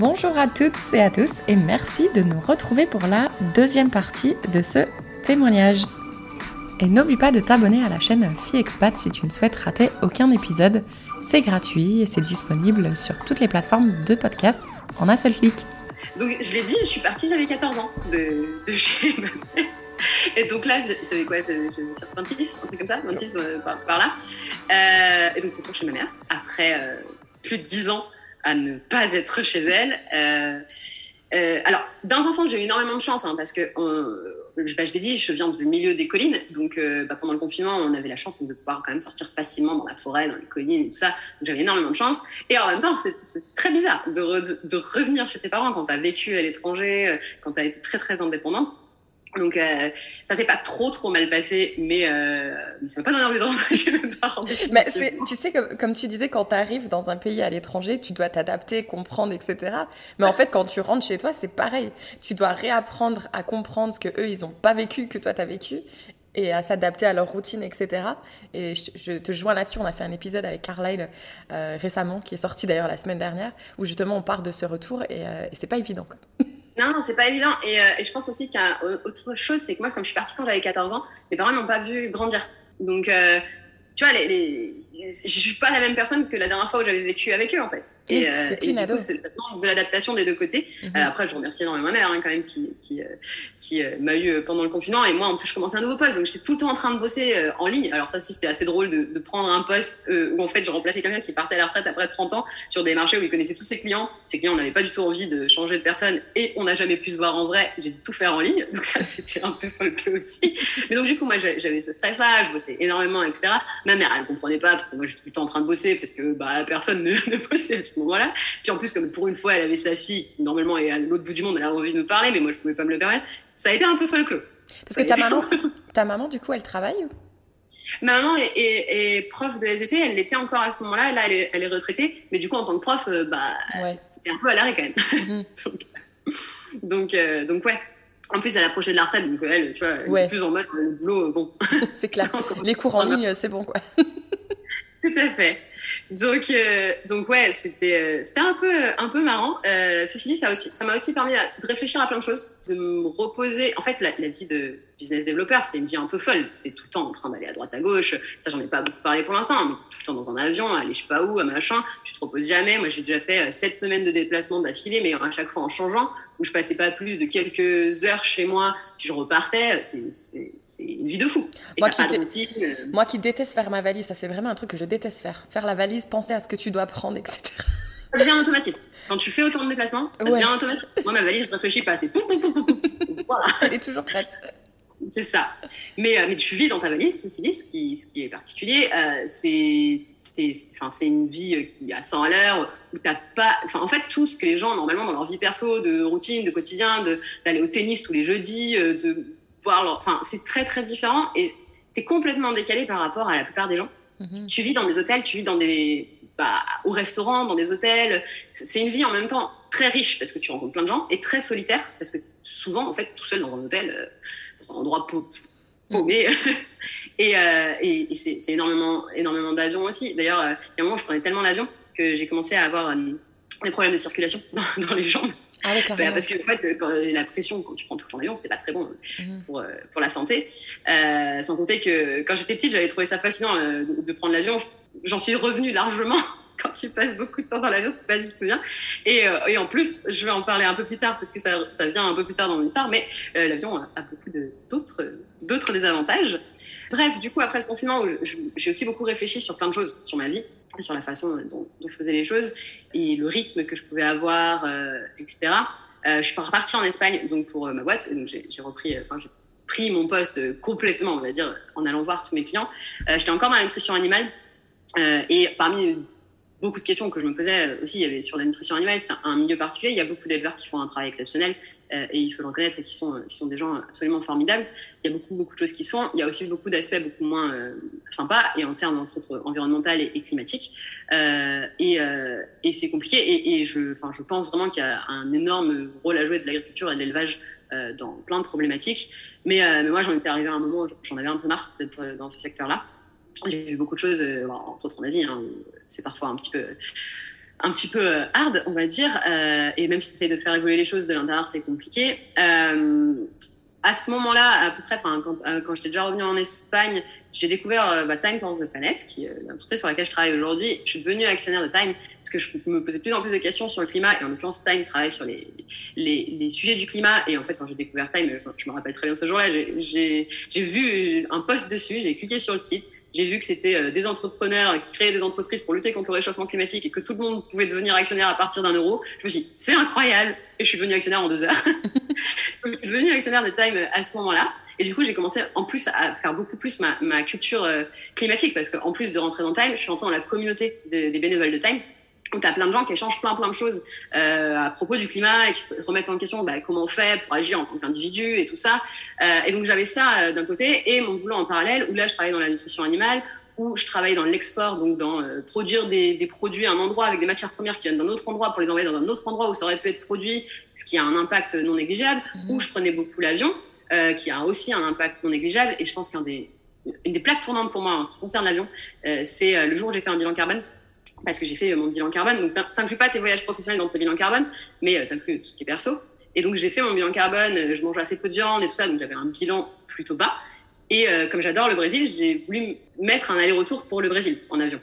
Bonjour à toutes et à tous et merci de nous retrouver pour la deuxième partie de ce témoignage. Et n'oublie pas de t'abonner à la chaîne FiExpat si tu ne souhaites rater aucun épisode. C'est gratuit et c'est disponible sur toutes les plateformes de podcast en un seul clic. Donc je l'ai dit, je suis partie, j'avais 14 ans de, chez ma. Et donc là, c'est quoi C'est 26, un truc comme ça, 26 euh, par, là. Euh, et donc je chez ma mère, après euh, plus de 10 ans à ne pas être chez elle. Euh, euh, alors, dans un sens, j'ai eu énormément de chance, hein, parce que, on, bah, je l'ai dit, je viens du milieu des collines, donc euh, bah, pendant le confinement, on avait la chance de pouvoir quand même sortir facilement dans la forêt, dans les collines, tout ça. Donc j'avais énormément de chance. Et en même temps, c'est très bizarre de, de, revenir chez tes parents quand tu as vécu à l'étranger, euh, quand tu as été très très indépendante. Donc euh, ça s'est pas trop trop mal passé, mais, euh, mais ça m'a pas donné envie de rentrer chez mes parents. Mais tu sais que comme tu disais, quand tu arrives dans un pays à l'étranger, tu dois t'adapter, comprendre, etc. Mais en fait, quand tu rentres chez toi, c'est pareil. Tu dois réapprendre à comprendre ce que eux ils ont pas vécu, que toi tu as vécu, et à s'adapter à leur routine, etc. Et je, je te joins là-dessus. On a fait un épisode avec Carlyle euh, récemment, qui est sorti d'ailleurs la semaine dernière, où justement on part de ce retour et, euh, et c'est pas évident. Quoi. Non, non, c'est pas évident. Et, euh, et, je pense aussi qu'il y a autre chose, c'est que moi, comme je suis partie quand j'avais 14 ans, mes parents m'ont pas vu grandir. Donc, euh, tu vois, les, les, je suis pas la même personne que la dernière fois où j'avais vécu avec eux, en fait. Et, mmh, euh, et du coup, c'est ça demande de l'adaptation des deux côtés. Mmh. Euh, après, je remercie énormément ma mère, hein, quand même, qui, qui, qui m'a eu pendant le confinement. Et moi, en plus, je commençais un nouveau poste, donc j'étais tout le temps en train de bosser en ligne. Alors ça aussi, c'était assez drôle de, de, prendre un poste où, en fait, je remplaçais quelqu'un qui partait à la retraite après 30 ans sur des marchés où il connaissait tous ses clients. Ses clients n'avaient pas du tout envie de changer de personne et on n'a jamais pu se voir en vrai. J'ai dû tout faire en ligne, donc ça, c'était un peu folklore aussi. Mais donc, du coup, moi, j'avais ce stress-là, je bossais énormément, etc. Ma mère, elle comprenait pas moi j'étais tout le temps en train de bosser parce que bah, personne ne, ne bossait à ce moment-là. Puis en plus, comme pour une fois, elle avait sa fille qui normalement est à l'autre bout du monde, elle avait envie de me parler, mais moi je pouvais pas me le permettre. Ça a été un peu folklore. Parce que ta maman, ta maman, du coup, elle travaille Ma maman est, est, est, prof de SVT, elle l'était encore à ce moment-là, là elle est, elle est, retraitée, mais du coup en tant que prof, euh, bah, ouais. c'était un peu à l'arrêt quand même. -hmm. donc, donc, euh, donc, ouais. En plus, elle approchait de la retraite, donc elle, tu vois, elle ouais. est plus en mode le boulot, bon. c'est clair. Les cours en ligne, c'est bon, quoi. Tout à fait. Donc, euh, donc ouais, c'était euh, c'était un peu un peu marrant. Euh, ceci dit, ça aussi, ça m'a aussi permis de réfléchir à plein de choses, de me reposer. En fait, la, vie de business développeur, c'est une vie un peu folle. T'es tout le temps en train d'aller à droite à gauche. Ça, j'en ai pas beaucoup parlé pour l'instant, mais tout le temps dans un avion, aller je sais pas où, à machin. Tu te reposes jamais. Moi, j'ai déjà fait sept semaines de déplacement d'affilée, mais à chaque fois en changeant, où je passais pas plus de quelques heures chez moi, puis je repartais. C'est c'est une vie de fou. Moi qui, routine, moi qui, déteste faire ma valise, ça c'est vraiment un truc que je déteste faire. Faire la valise, penser à ce que tu dois prendre, etc. Ça devient un automatisme. Quand tu fais autant de déplacements, ça ouais. devient automatique. Moi, ma valise, je réfléchis pas. C'est voilà. Elle est toujours prête. C'est ça. Mais, euh, mais tu vis dans ta valise, ceci dit, ce qui, ce qui est particulier, euh, c'est c'est une vie qui à 100 à l'heure où t'as pas enfin en fait tout ce que les gens normalement dans leur vie perso de routine de quotidien d'aller au tennis tous les jeudis de voir leur... Enfin, c'est très, très différent et tu es complètement décalé par rapport à la plupart des gens. -hmm. Tu vis dans des hôtels, tu vis dans des... Bah, au restaurant, dans des hôtels. C'est une vie en même temps très riche parce que tu rencontres plein de gens et très solitaire parce que souvent, en fait, tout seul dans un hôtel, euh, dans un endroit paumé. Mm -hmm. et, euh, et, et c'est énormément, énormément d'avions aussi. D'ailleurs, euh, il y a un moment, je prenais tellement l'avion que j'ai commencé à avoir euh, des problèmes de circulation dans, dans les jambes. Ah bah, parce que en fait, quand, la pression quand tu prends tout temps l'avion, c'est pas très bon mmh. pour, pour la santé. Euh, sans compter que quand j'étais petite, j'avais trouvé ça fascinant euh, de, de, prendre l'avion. J'en suis revenue largement. Quand tu passes beaucoup de temps dans l'avion, c'est pas du tout bien. Et, euh, et, en plus, je vais en parler un peu plus tard parce que ça, ça vient un peu plus tard dans l'histoire, mais l'avion a, a, beaucoup d'autres désavantages. Bref, du coup, après ce confinement, j'ai aussi beaucoup réfléchi sur plein de choses, sur ma vie, sur la façon dont, je faisais les choses et le rythme que je pouvais avoir, euh, etc. Euh, je suis repartie en Espagne donc pour euh, ma boîte, et donc j'ai repris, enfin j'ai pris mon poste complètement, on va dire, en allant voir tous mes clients. J'étais encore dans la nutrition animale et parmi beaucoup de questions que je me posais aussi, il y avait sur la nutrition animale, c'est un milieu particulier. Il y a beaucoup d'éleveurs qui font un travail exceptionnel et il faut le reconnaître et qui sont, qui sont des gens absolument formidables. Il y a beaucoup, beaucoup de choses qui se font. Il y a aussi beaucoup d'aspects beaucoup moins euh, sympas et en termes, entre autres, environnemental et, et climatique. Euh, et, et c'est compliqué. Et, je, je pense vraiment qu'il y a un énorme rôle à jouer de l'agriculture et de l'élevage dans plein de problématiques. Mais, mais moi, j'en étais arrivée à un moment où j'en avais un peu marre d'être dans ce secteur-là. J'ai vu beaucoup de choses, entre autres en Asie, hein, c'est parfois un petit peu un petit peu euh, hard, on va dire. Euh, et même si tu essayes de faire évoluer les choses de l'intérieur, c'est compliqué. Euh, à ce moment-là, à peu près, quand, quand j'étais déjà revenue en Espagne, j'ai découvert bah, Time Force de Planète, qui est l'entreprise sur laquelle je travaille aujourd'hui. Je suis devenue actionnaire de Time parce que je me posais de plus en plus de questions sur le climat. Et en l'occurrence, Time travaille sur les, les, les, sujets du climat. Et en fait, quand j'ai découvert Time, je me rappelle très bien ce jour-là, j'ai vu un post dessus, j'ai cliqué sur le site j'ai vu que c'était euh, des entrepreneurs qui créaient des entreprises pour lutter contre le réchauffement climatique et que tout le monde pouvait devenir actionnaire à partir d'un euro. Je me suis dit, c'est incroyable. Et je suis devenue actionnaire en deux heures. je suis devenue actionnaire de Time à ce moment-là. Et du coup, j'ai commencé en plus à faire beaucoup plus ma, culture euh, climatique parce qu'en plus de rentrer dans Time, je suis rentrée dans la communauté des bénévoles de Time où tu as plein de gens qui échangent plein plein de choses euh, à propos du climat et qui se remettent en question bah, comment on fait pour agir en tant qu'individu et tout ça. Euh, et donc j'avais ça euh, d'un côté et mon boulot en parallèle où là je travaillais dans la nutrition animale, où je travaille dans l'export, donc dans euh, produire des, des, produits à un endroit avec des matières premières qui viennent d'un autre endroit pour les envoyer dans un autre endroit où ça aurait pu être produit, ce qui a un impact non négligeable, mmh. où je prenais beaucoup l'avion, euh, qui a aussi un impact non négligeable. Et je pense qu'un des, une des plaques tournantes pour moi en ce qui concerne l'avion, c'est le jour où j'ai fait un bilan carbone parce que j'ai fait mon bilan carbone. Donc, t'inclus pas tes voyages professionnels dans tes bilans carbone, mais euh, t'inclus tout ce qui est perso. Et donc, j'ai fait mon bilan carbone, euh, je mange assez peu de viande et tout ça, donc j'avais un bilan plutôt bas. Et euh, comme j'adore le Brésil, j'ai voulu mettre un aller-retour pour le Brésil en avion.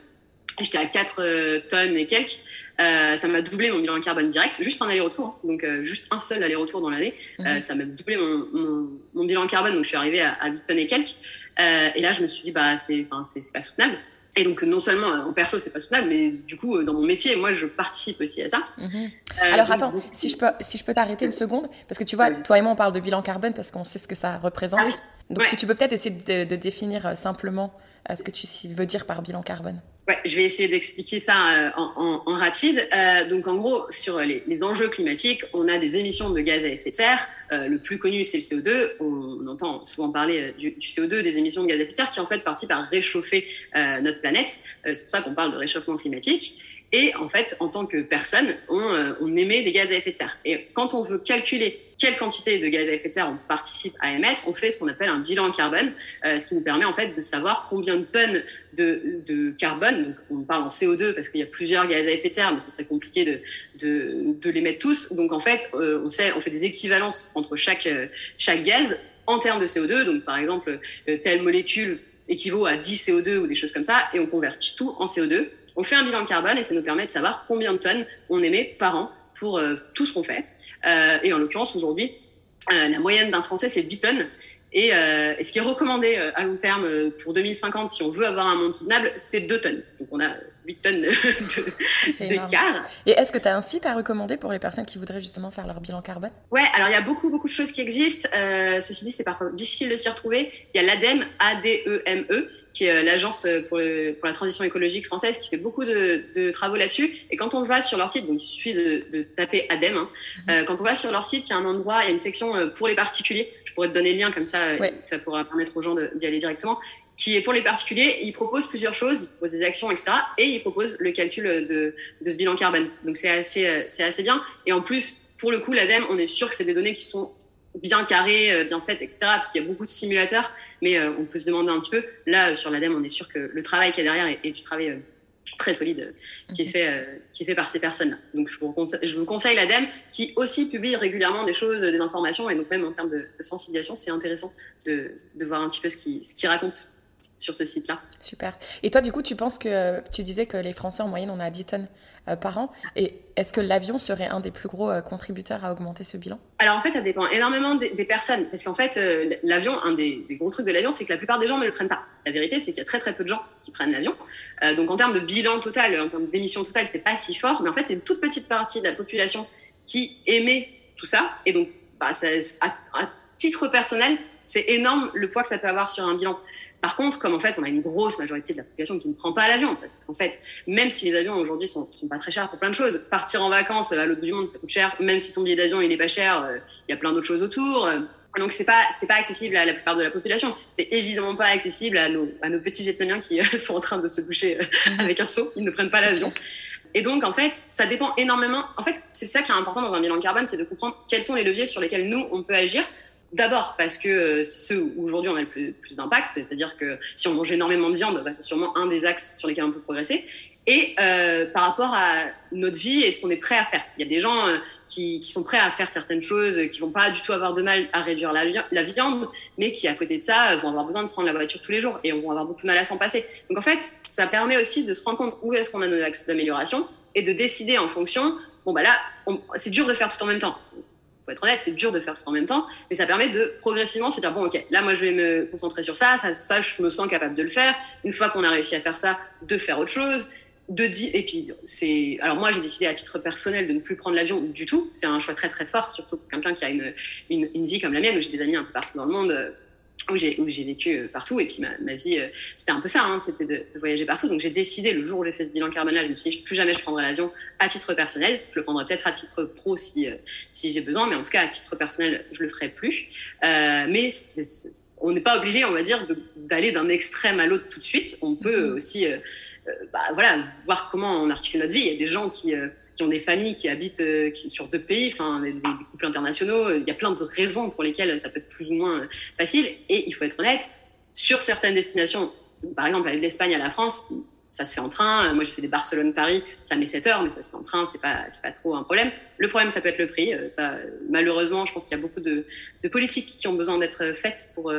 J'étais à 4 tonnes et quelques. Euh, ça m'a doublé mon bilan carbone direct, juste un aller-retour, hein. donc euh, juste un seul aller-retour dans l'année. Euh, ça m'a doublé mon, mon, mon, bilan carbone, donc je suis arrivée à, à 8 tonnes et quelques. et là, je me suis dit, bah, c'est pas soutenable. Et donc, non seulement en perso, c'est pas soutenable, mais du coup, dans mon métier, moi, je participe aussi à ça. Mhm. Euh, Alors, attends, si je peux, si je peux t'arrêter une seconde, parce que tu vois, toi et moi, on parle de bilan carbone parce qu'on sait ce que ça représente. Ah donc, si tu peux peut-être essayer de, de définir euh, simplement euh, ce que tu veux dire par bilan carbone. Ouais, je vais essayer d'expliquer ça euh, en, en, en, rapide. Euh, donc, en gros, sur les, enjeux climatiques, on a des émissions de gaz à effet de serre. Euh, le plus connu, c'est le CO2. On, entend souvent parler euh, du, du, CO2, des émissions de gaz à effet de serre, qui en fait participent à réchauffer euh, notre planète. c'est pour ça qu'on parle de réchauffement climatique. Et en fait, en tant que personne, on, on émet des gaz à effet de serre. Et quand on veut calculer quelle quantité de gaz à effet de serre on participe à émettre, on fait ce qu'on appelle un bilan carbone, euh, ce qui nous permet en fait de savoir combien de tonnes de, carbone, on parle en CO2 parce qu'il y a plusieurs gaz à effet de serre, mais ce serait compliqué de, les mettre tous. Donc en fait, euh, on, fait des équivalences entre chaque, euh, chaque gaz en termes de CO2. Donc par exemple, euh, telle molécule équivaut à 10 CO2 ou des choses comme ça, et on convertit tout en CO2. On fait un bilan carbone et ça nous permet de savoir combien de tonnes on émet par an pour euh, tout ce qu'on fait. Euh, et en l'occurrence, aujourd'hui, euh, la moyenne d'un Français, c'est 10 tonnes. Et, et, ce qui est recommandé à long terme pour 2050, si on veut avoir un monde soutenable, c'est 2 tonnes. Donc on a 8 tonnes gaz. Et est-ce que tu as un site à recommander pour les personnes qui voudraient justement faire leur bilan carbone? Ouais, alors il y a beaucoup, beaucoup de choses qui existent. Ceci dit, c'est parfois difficile de s'y retrouver. Il y a l'ADEME, A-D-E-M-E, qui est l'agence pour, le, pour, la transition écologique française, qui fait beaucoup de, de travaux là-dessus. Et quand on va sur leur site, donc il suffit de, de taper ADEME, hein, mmh. euh, quand on va sur leur site, il y a un endroit, il y a une section pour les particuliers. Je pourrais te donner le lien, comme ça, ouais. ça pourra permettre aux gens d'y aller directement qui est pour les particuliers. Il propose plusieurs choses, il propose des actions, etc. Et il propose le calcul de, de ce bilan carbone. Donc c'est assez, c'est assez bien. Et en plus, pour le coup, l'ADEME, on est sûr que c'est des données qui sont bien carrées, bien faites, etc. Parce qu'il y a beaucoup de simulateurs, mais euh, on peut se demander un petit peu. Là, sur l'ADEME, on est sûr que le travail qu'il y a derrière est, est du travail euh, très solide qui est fait, euh, qui est fait par ces personnes. Donc je vous, conseille, je vous conseille l'ADEME qui aussi publie régulièrement des choses, des informations, et donc même en termes de, de sensibilisation, c'est intéressant de, de voir un petit peu ce qu'ils ce qu racontent sur ce site-là. Super. Et toi, du coup, tu penses que tu disais que les Français en moyenne, on a 10 tonnes euh, par an. Et est-ce que l'avion serait un des plus gros euh, contributeurs à augmenter ce bilan? Alors en fait, ça dépend énormément des, des personnes. Parce qu'en fait, euh, l'avion, un des, des, gros trucs de l'avion, c'est que la plupart des gens ne le prennent pas. La vérité, c'est qu'il y a très très peu de gens qui prennent l'avion. Euh, donc en termes de bilan total, en termes d'émissions totales, c'est pas si fort. Mais en fait, c'est une toute petite partie de la population qui émet tout ça. Et donc, bah, ça, à, à titre personnel, c'est énorme le poids que ça peut avoir sur un bilan. Par contre, comme en fait, on a une grosse majorité de la population qui ne prend pas l'avion, parce qu'en fait, même si les avions aujourd'hui sont, sont pas très chers pour plein de choses, partir en vacances à l'autre bout du monde, ça coûte cher. Même si ton billet d'avion il est pas cher, il euh, y a plein d'autres choses autour. Donc c'est pas c'est pas accessible à la plupart de la population. C'est évidemment pas accessible à nos à nos petits Vietnamiens qui sont en train de se boucher avec un seau. Ils ne prennent pas l'avion. Et donc, en fait, ça dépend énormément. En fait, c'est ça qui est important dans un bilan carbone, c'est de comprendre quels sont les leviers sur lesquels nous, on peut agir D'abord parce que euh, c'est ceux où aujourd'hui on a le plus, plus d'impact, c'est-à-dire que si on mange énormément de viande, bah, c'est sûrement un des axes sur lesquels on peut progresser. et euh, par rapport à notre vie et ce qu'on est prêt à faire. Il y a des gens euh, qui, qui, sont prêts à faire certaines choses, qui vont pas du tout avoir de mal à réduire la, viande, mais qui, à côté de ça, vont avoir besoin de prendre la voiture tous les jours et vont avoir beaucoup de mal à s'en passer. Donc en fait, ça permet aussi de se rendre compte où est-ce qu'on a nos axes d'amélioration et de décider en fonction. Bon, bah là, c'est dur de faire tout en même temps faut être honnête, c'est dur de faire tout en même temps, mais ça permet de progressivement se dire bon, ok, là, moi, je vais me concentrer sur ça, ça, ça je me sens capable de le faire. Une fois qu'on a réussi à faire ça, de faire autre chose, de dire. Et puis, c'est. Alors, moi, j'ai décidé à titre personnel de ne plus prendre l'avion du tout. C'est un choix très, très fort, surtout pour quelqu'un qui a une, une, une, vie comme la mienne, où j'ai des amis un peu partout dans le monde où j'ai où j'ai vécu euh, partout. Et puis ma, ma vie euh, c'était un peu ça hein, c'était de, de, voyager partout. Donc j'ai décidé le jour où j'ai fait ce bilan carbonal je me suis dit plus jamais je prendrai l'avion à titre personnel. Je le prendrai peut-être à titre pro si euh, si j'ai besoin mais en tout cas à titre personnel je le ferai plus. Euh, mais c est, c est, on n'est pas obligé on va dire d'aller d'un extrême à l'autre tout de suite. On peut mm-hmm. aussi euh, bah, voilà voir comment on articule notre vie il y a des gens qui qui ont des familles qui habitent euh, qui, sur deux pays, enfin des, des, couples internationaux. Il y a plein de raisons pour lesquelles ça peut être plus ou moins facile. Et il faut être honnête, sur certaines destinations, par exemple avec l'Espagne à la France, ça se fait en train. Moi, j'ai fait des Barcelone-Paris, ça met 7 heures, mais ça se fait en train, c'est pas, pas trop un problème. Le problème, ça peut être le prix. Ça, malheureusement, je pense qu'il y a beaucoup de, de politiques qui ont besoin d'être faites pour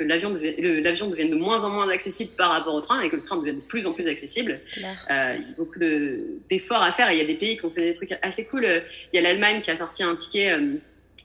que l'avion devienne, de moins en moins accessible par rapport au train et que le train devienne de plus en plus accessible. Euh, il y a beaucoup de, d'efforts à faire et il y a des pays qui ont fait des trucs assez cool. Il y a l'Allemagne qui a sorti un ticket euh,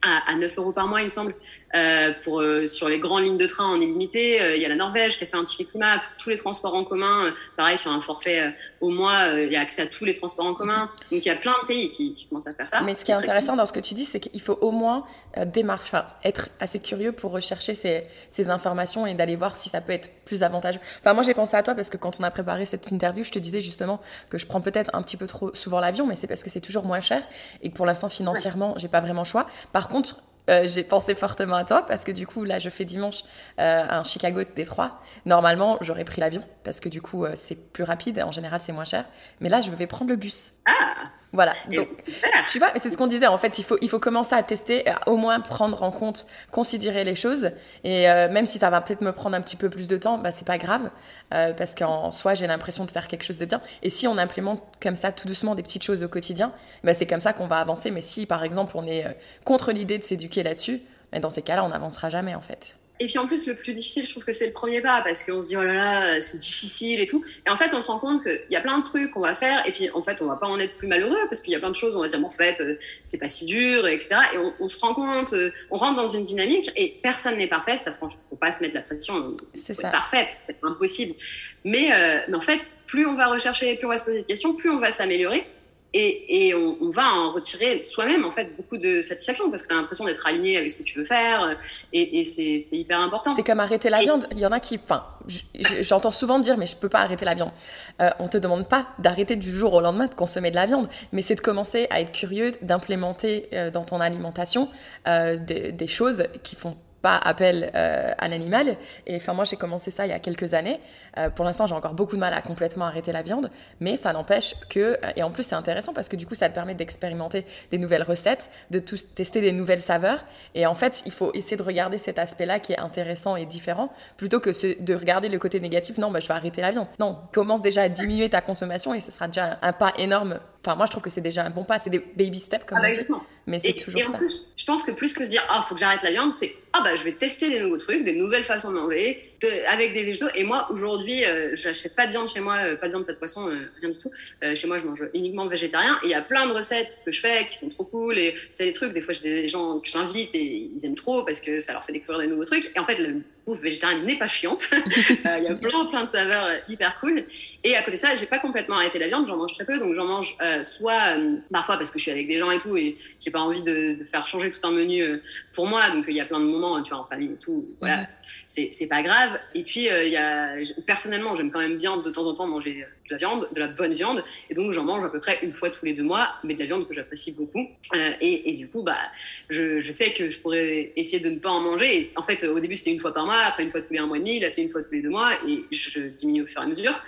à, à 9 euros par mois, il me semble, euh, pour, euh, sur les grandes lignes de train en illimité. Euh, il y a la Norvège qui a fait un ticket climat, tous les transports en commun. pareil, sur un forfait au mois, il y a accès à tous les transports en commun. Donc il y a plein de pays qui, qui commencent à faire ça. Mais ce qui est intéressant cool. dans ce que tu dis, c'est qu'il faut au moins démarcher, enfin, être assez curieux pour rechercher ces, ces informations et d'aller voir si ça peut être plus avantageux. Enfin, moi j'ai pensé à toi parce que quand on a préparé cette interview, je te disais justement que je prends peut-être un petit peu trop souvent l'avion, mais c'est parce que c'est toujours moins cher et que pour l'instant financièrement, ouais. j'ai pas vraiment le choix. Par contre, euh, j'ai pensé fortement à toi parce que du coup, là, je fais dimanche euh, un Chicago Détroit. Normalement, j'aurais pris l'avion parce que du coup, euh, c'est plus rapide. En général, c'est moins cher. Mais là, je vais prendre le bus. Ah voilà. Donc, tu vois, c'est ce qu'on disait. En fait, il faut, il faut commencer à tester, à au moins prendre en compte, considérer les choses. Et euh, même si ça va peut-être me prendre un petit peu plus de temps, bah, c'est pas grave. Euh, parce qu'en soi, j'ai l'impression de faire quelque chose de bien. Et si on implémente comme ça, tout doucement, des petites choses au quotidien, bah, c'est comme ça qu'on va avancer. Mais si, par exemple, on est euh, contre l'idée de s'éduquer là-dessus, bah, dans ces cas-là, on n'avancera jamais, en fait. Et puis en plus, le plus difficile, je trouve que c'est le premier pas parce qu'on se dit oh là là, c'est difficile et tout. Et en fait, on se rend compte qu'il y a plein de trucs qu'on va faire et puis en fait, on va pas en être plus malheureux parce qu'il y a plein de choses, on va dire bon, en fait, euh, c'est pas si dur, etc. Et on, on, se rend compte, euh, on rentre dans une dynamique et personne n'est parfait. Ça, franchement, faut pas se mettre la pression. C'est ça. Parfait, c'est impossible. Mais, euh, mais en fait, plus on va rechercher, plus on va se poser des questions, plus on va s'améliorer. Et, et on, on, va en retirer soi-même en fait beaucoup de satisfaction parce que tu as l'impression d'être aligné avec ce que tu veux faire et, et c'est hyper important. C'est comme arrêter la et... viande. Il y en a qui, enfin, j'entends souvent dire mais je peux pas arrêter la viande. Euh, on te demande pas d'arrêter du jour au lendemain de consommer de la viande, mais c'est de commencer à être curieux, d'implémenter euh, dans ton alimentation euh, des, des choses qui font pas appel euh, à l'animal. Et enfin, moi, j'ai commencé ça il y a quelques années. Euh, pour l'instant, j'ai encore beaucoup de mal à complètement arrêter la viande, mais ça n'empêche que, et en plus, c'est intéressant parce que du coup, ça te permet d'expérimenter des nouvelles recettes, de tout, tester des nouvelles saveurs. Et en fait, il faut essayer de regarder cet aspect-là qui est intéressant et différent, plutôt que ce, de regarder le côté négatif. Non, bah, je vais arrêter la viande. Non, commence déjà à diminuer ta consommation et ce sera déjà un pas énorme. Enfin, moi, je trouve que c'est déjà un bon pas. C'est des baby steps, comme ah, on dit. Mais c'est toujours et en ça. Plus, je pense que plus que se dire, ah, faut que j'arrête la viande, c'est, ah, bah, je vais tester des nouveaux trucs, des nouvelles façons de manger, avec des végétaux. Et moi, aujourd'hui, euh, j'achète pas de viande chez moi, euh, pas de viande, pas de poisson, euh, rien du tout. Euh, chez moi, je mange uniquement végétarien. Et il y a plein de recettes que je fais qui sont trop cool. Et c'est des trucs, des fois, j'ai des gens que j'invite et ils aiment trop parce que ça leur fait découvrir des nouveaux trucs. Et en fait, le bouffe végétarienne n'est pas chiante. Il y a plein, plein de saveurs hyper cool. Et à côté de ça, j'ai pas complètement arrêté la viande, j'en mange très peu. Donc, j'en mange soit parfois parce que je suis avec des gens et tout et j'ai pas envie de, faire changer tout un menu pour moi. Donc, il y a plein de moments, tu vois, en famille et tout. Voilà. C'est pas grave. Et puis, il y a, personnellement, j'aime quand même bien de temps en temps manger de la viande, de la bonne viande, et donc j'en mange à peu près une fois tous les deux mois, mais de la viande que j'apprécie beaucoup. Euh, et, du coup, bah, je, sais que je pourrais essayer de ne pas en manger. En fait, au début, c'était une fois par mois, après une fois tous les un mois et demi, là, c'est une fois tous les deux mois, et je diminue au fur et à mesure.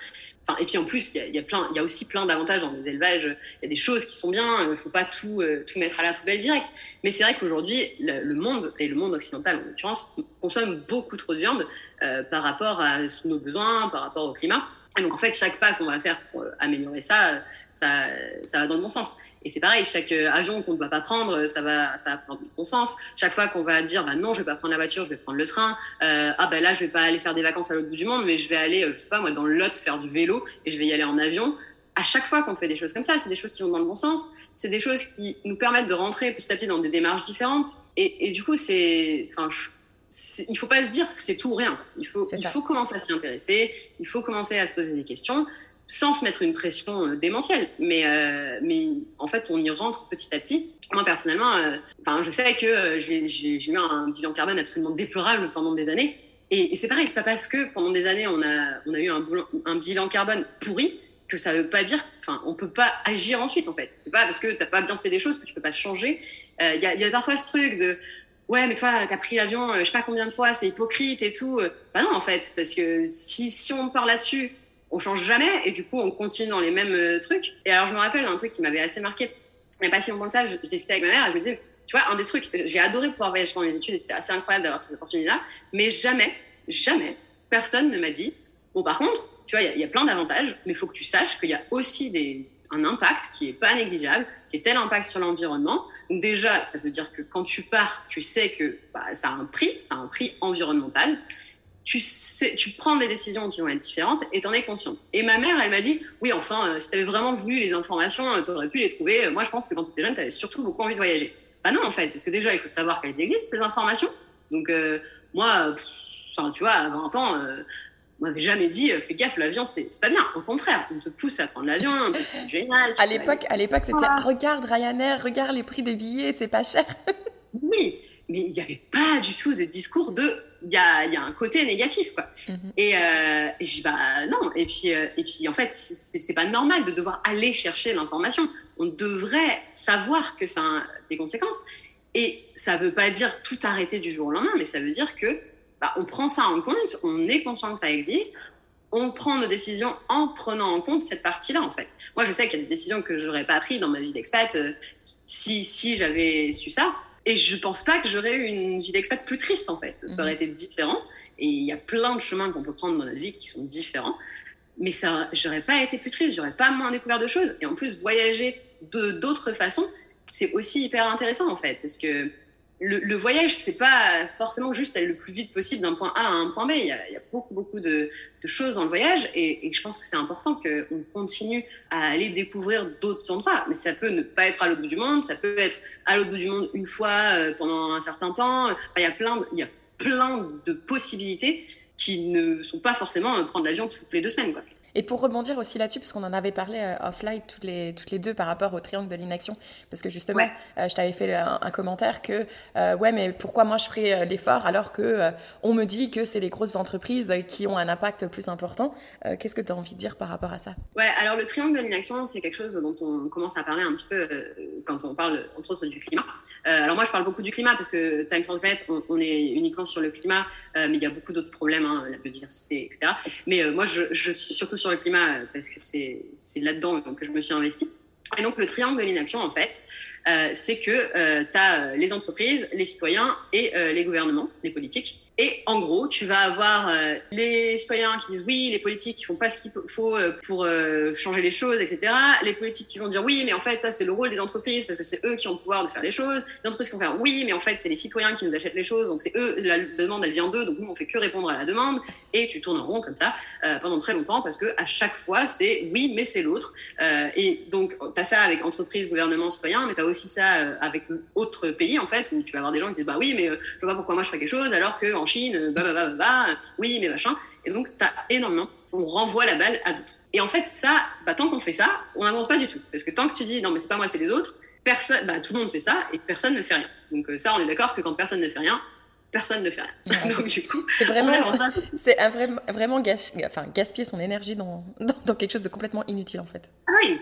Et puis en plus, il y, a aussi plein d'avantages dans les élevages. Il y a des choses qui sont bien. Il ne faut pas tout, euh, tout mettre à la poubelle directe. Mais c'est vrai qu'aujourd'hui, le, monde et le monde occidental en l'occurrence consomme beaucoup trop de viande euh, par rapport à nos besoins, par rapport au climat. Et donc en fait, chaque pas qu'on va faire pour améliorer ça, ça, ça va dans le bon sens. Et c'est pareil, chaque avion qu'on ne va pas prendre, ça va, ça va prendre bon sens. Chaque fois qu'on va dire, bah non, je vais pas prendre la voiture, je vais prendre le train. Euh, ah ben là, je vais pas aller faire des vacances à l'autre bout du monde, mais je vais aller, je sais pas moi, dans le Lot faire du vélo et je vais y aller en avion. À chaque fois qu'on fait des choses comme ça, c'est des choses qui vont dans le bon sens. C'est des choses qui nous permettent de rentrer petit à petit dans des démarches différentes. Et, et du coup, c'est, enfin, il faut pas se dire que c'est tout ou rien. Il faut, il faut commencer à s'y intéresser. Il faut commencer à se poser des questions sans se mettre une pression euh, démentielle. Mais, euh, mais en fait, on y rentre petit à petit. Moi, personnellement, euh, enfin, je sais que j'ai eu un bilan carbone absolument déplorable pendant des années. Et, c'est pareil, c'est pas parce que pendant des années, on a, on a eu un, bilan carbone pourri que ça veut pas dire, enfin, on peut pas agir ensuite, en fait. C'est pas parce que t'as pas bien fait des choses que tu peux pas changer. Il y, a, y, a, parfois ce truc de, ouais, mais toi, t'as pris l'avion, je sais pas combien de fois, c'est hypocrite et tout. Bah non, en fait, parce que si, si on parle là-dessus, on change jamais et du coup on continue dans les mêmes euh, trucs. Et alors je me rappelle un truc qui m'avait assez marqué. Il n'y a pas si longtemps que ça, je, discutais avec ma mère et je me disais, tu vois, un des trucs, j'ai adoré pouvoir voyager pendant mes études c'était assez incroyable d'avoir cette opportunité-là, mais jamais, jamais, personne ne m'a dit, bon par contre, tu vois, il y, a plein d'avantages, mais il faut que tu saches qu'il y a aussi des, un impact qui est pas négligeable, qui est tel impact sur l'environnement. Donc déjà, ça veut dire que quand tu pars, tu sais que bah, ça a un prix, ça a un prix environnemental tu, sais, tu prends des décisions qui vont être différentes et t'en es consciente. Et ma mère, elle m'a dit, oui, enfin, euh, si t'avais vraiment voulu les informations, euh, t'aurais pu les trouver. Euh, moi, je pense que quand t'étais jeune, t'avais surtout beaucoup envie de voyager. Bah non, en fait, parce que déjà, il faut savoir qu'elles existent, ces informations. Donc, moi, enfin, tu vois, à 20 ans, on m'avait jamais dit, fais gaffe, l'avion, c'est pas bien. Au contraire, on te pousse à prendre l'avion, c'est génial. À l'époque, à l'époque, c'était, regarde Ryanair, regarde les prix des billets, c'est pas cher. oui, mais il n'y avait pas du tout de discours de il y a, y a, un côté négatif quoi mhm. et, euh, et je bah non et puis euh, et puis en fait c'est pas normal de devoir aller chercher l'information on devrait savoir que ça a des conséquences et ça veut pas dire tout arrêter du jour au lendemain mais ça veut dire que bah, on prend ça en compte on est conscient que ça existe on prend nos décisions en prenant en compte cette partie-là, en fait. Moi, je sais qu'il y a des décisions que je n'aurais pas prises dans ma vie d'expat euh, si, si j'avais su ça. Et je pense pas que j'aurais eu une vie d'expat plus triste, en fait. Ça aurait mhm. été différent. Et il y a plein de chemins qu'on peut prendre dans notre vie qui sont différents. Mais ça, j'aurais pas été plus triste, j'aurais pas moins découvert de choses. Et en plus, voyager de d'autres façons, c'est aussi hyper intéressant, en fait. Parce que le, le, voyage, c'est pas forcément juste aller le plus vite possible d'un point A à un point B. Il y a, il y a beaucoup, beaucoup de, de, choses dans le voyage et, et je pense que c'est important qu'on continue à aller découvrir d'autres endroits. Mais ça peut ne pas être à l'autre bout du monde, ça peut être à l'autre bout du monde une fois euh, pendant un certain temps. il, y a plein de, il y a plein de possibilités qui ne sont pas forcément euh, prendre l'avion toutes les deux semaines. Quoi. Et pour rebondir aussi là-dessus, parce qu'on en avait parlé euh, offline toutes les, toutes les deux par rapport au triangle de l'inaction, parce que justement, euh, je t'avais fait un, commentaire que, euh, ouais, mais pourquoi moi je ferais l'effort alors que on me dit que c'est les grosses entreprises qui ont un impact plus important Qu'est-ce que tu as envie de dire par rapport à ça? Ouais, alors le triangle de l'inaction, c'est quelque chose dont on commence à parler un petit peu quand on parle, entre autres, du climat. alors moi, je parle beaucoup du climat parce que Time for Planet, on, est uniquement sur le climat, mais il y a beaucoup d'autres problèmes, hein, la biodiversité, etc. Mais moi, je, je suis surtout sur le climat euh, parce que c'est là-dedans que je me suis investie. Et donc, le triangle de l'inaction, en fait, euh, c'est que euh, tu as les entreprises, les citoyens et les gouvernements, les politiques. Et en gros, tu vas avoir euh, les citoyens qui disent oui, les politiques qui font pas ce qu'il faut euh, pour euh, changer les choses, etc. Les politiques qui vont dire oui, mais en fait, ça c'est le rôle des entreprises parce que c'est eux qui ont le pouvoir de faire les choses. Les entreprises qui vont faire oui, mais en fait, c'est les citoyens qui nous achètent les choses, donc c'est eux, la demande elle vient d'eux, donc nous on fait que répondre à la demande. Et tu tournes en rond comme ça pendant très longtemps parce que à chaque fois c'est oui, mais c'est l'autre. et donc tu as ça avec entreprises, gouvernements, citoyens, mais tu as aussi ça avec autres pays en fait où tu vas avoir des gens qui disent bah oui, mais je vois pas pourquoi moi je ferais quelque chose alors que Chine, bah, bah, oui, mais machin. Et donc, tu as énormément, on renvoie la balle à d'autres. Et en fait, ça, bah, tant qu'on fait ça, on n'avance pas du tout. Parce que tant que tu dis, non, mais c'est pas moi, c'est les autres, personne, bah, tout le monde fait ça et personne ne fait rien. Donc, euh, ça, on est d'accord que quand personne ne fait rien, personne ne fait rien. donc, du coup, c'est vraiment, c'est un vrai, vraiment enfin, gaspiller son énergie dans, dans, quelque chose de complètement inutile, en fait. Ah oui,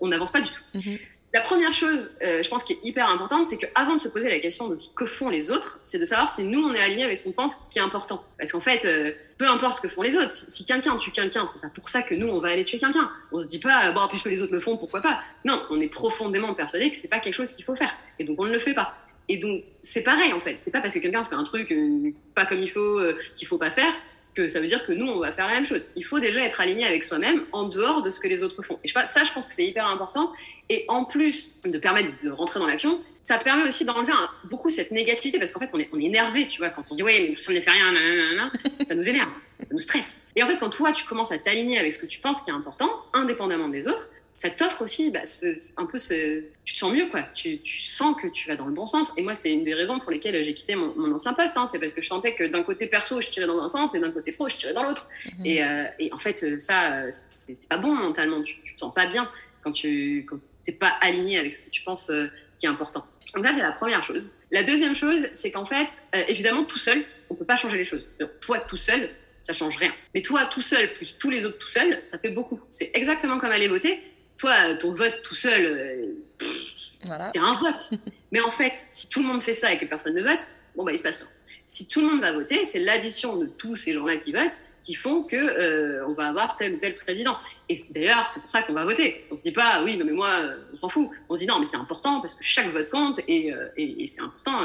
on n'avance pas du tout. Mhm. La première chose, euh, je pense, qui est hyper importante, c'est qu'avant de se poser la question de ce que font les autres, c'est de savoir si nous, on est aligné avec ce qu'on pense qui est important. Parce qu'en fait, euh, peu importe ce que font les autres, si, quelqu'un tue quelqu'un, c'est pas pour ça que nous, on va aller tuer quelqu'un. On se dit pas, bon, puisque les autres le font, pourquoi pas Non, on est profondément persuadé que c'est pas quelque chose qu'il faut faire. Et donc, on ne le fait pas. Et donc, c'est pareil, en fait. C'est pas parce que quelqu'un fait un truc euh, pas comme il faut, qu'il faut pas faire, que ça veut dire que nous, on va faire la même chose. Il faut déjà être aligné avec soi-même en dehors de ce que les autres font. Et je, ça, je pense que c'est hyper important. Et en plus de permettre de rentrer dans l'action, ça permet aussi d'enlever beaucoup cette négativité parce qu'en fait, on est, on est énervé, tu vois, quand on dit ouais, mais personne ne fait rien, ça nous énerve, ça nous stresse. Et en fait, quand toi, tu commences à t'aligner avec ce que tu penses qui est important, indépendamment des autres, ça t'offre aussi bah, un peu ce... tu te sens mieux quoi tu, tu, sens que tu vas dans le bon sens et moi c'est une des raisons pour lesquelles j'ai quitté mon, ancien poste hein. c'est parce que je sentais que d'un côté perso je tirais dans un sens et d'un côté pro je tirais dans l'autre et, euh, et, en fait ça c'est pas bon mentalement tu, tu te sens pas bien quand tu n'es pas aligné avec ce que tu penses euh, qui est important donc ça c'est la première chose la deuxième chose c'est qu'en fait euh, évidemment tout seul on peut pas changer les choses Donc, toi tout seul ça change rien. Mais toi, tout seul, plus tous les autres tout seul, ça fait beaucoup. C'est exactement comme aller voter toi, ton vote tout seul, euh, c'est un vote. Mais en fait, si tout le monde fait ça et que personne ne vote, bon, bah, il se passe rien. Si tout le monde va voter, c'est l'addition de tous ces gens-là qui votent qui font que euh, on va avoir tel ou tel président. Et d'ailleurs, c'est pour ça qu'on va voter. On se dit pas, oui, non mais moi, on s'en fout. On se dit non, mais c'est important parce que chaque vote compte et, euh, et, c'est important.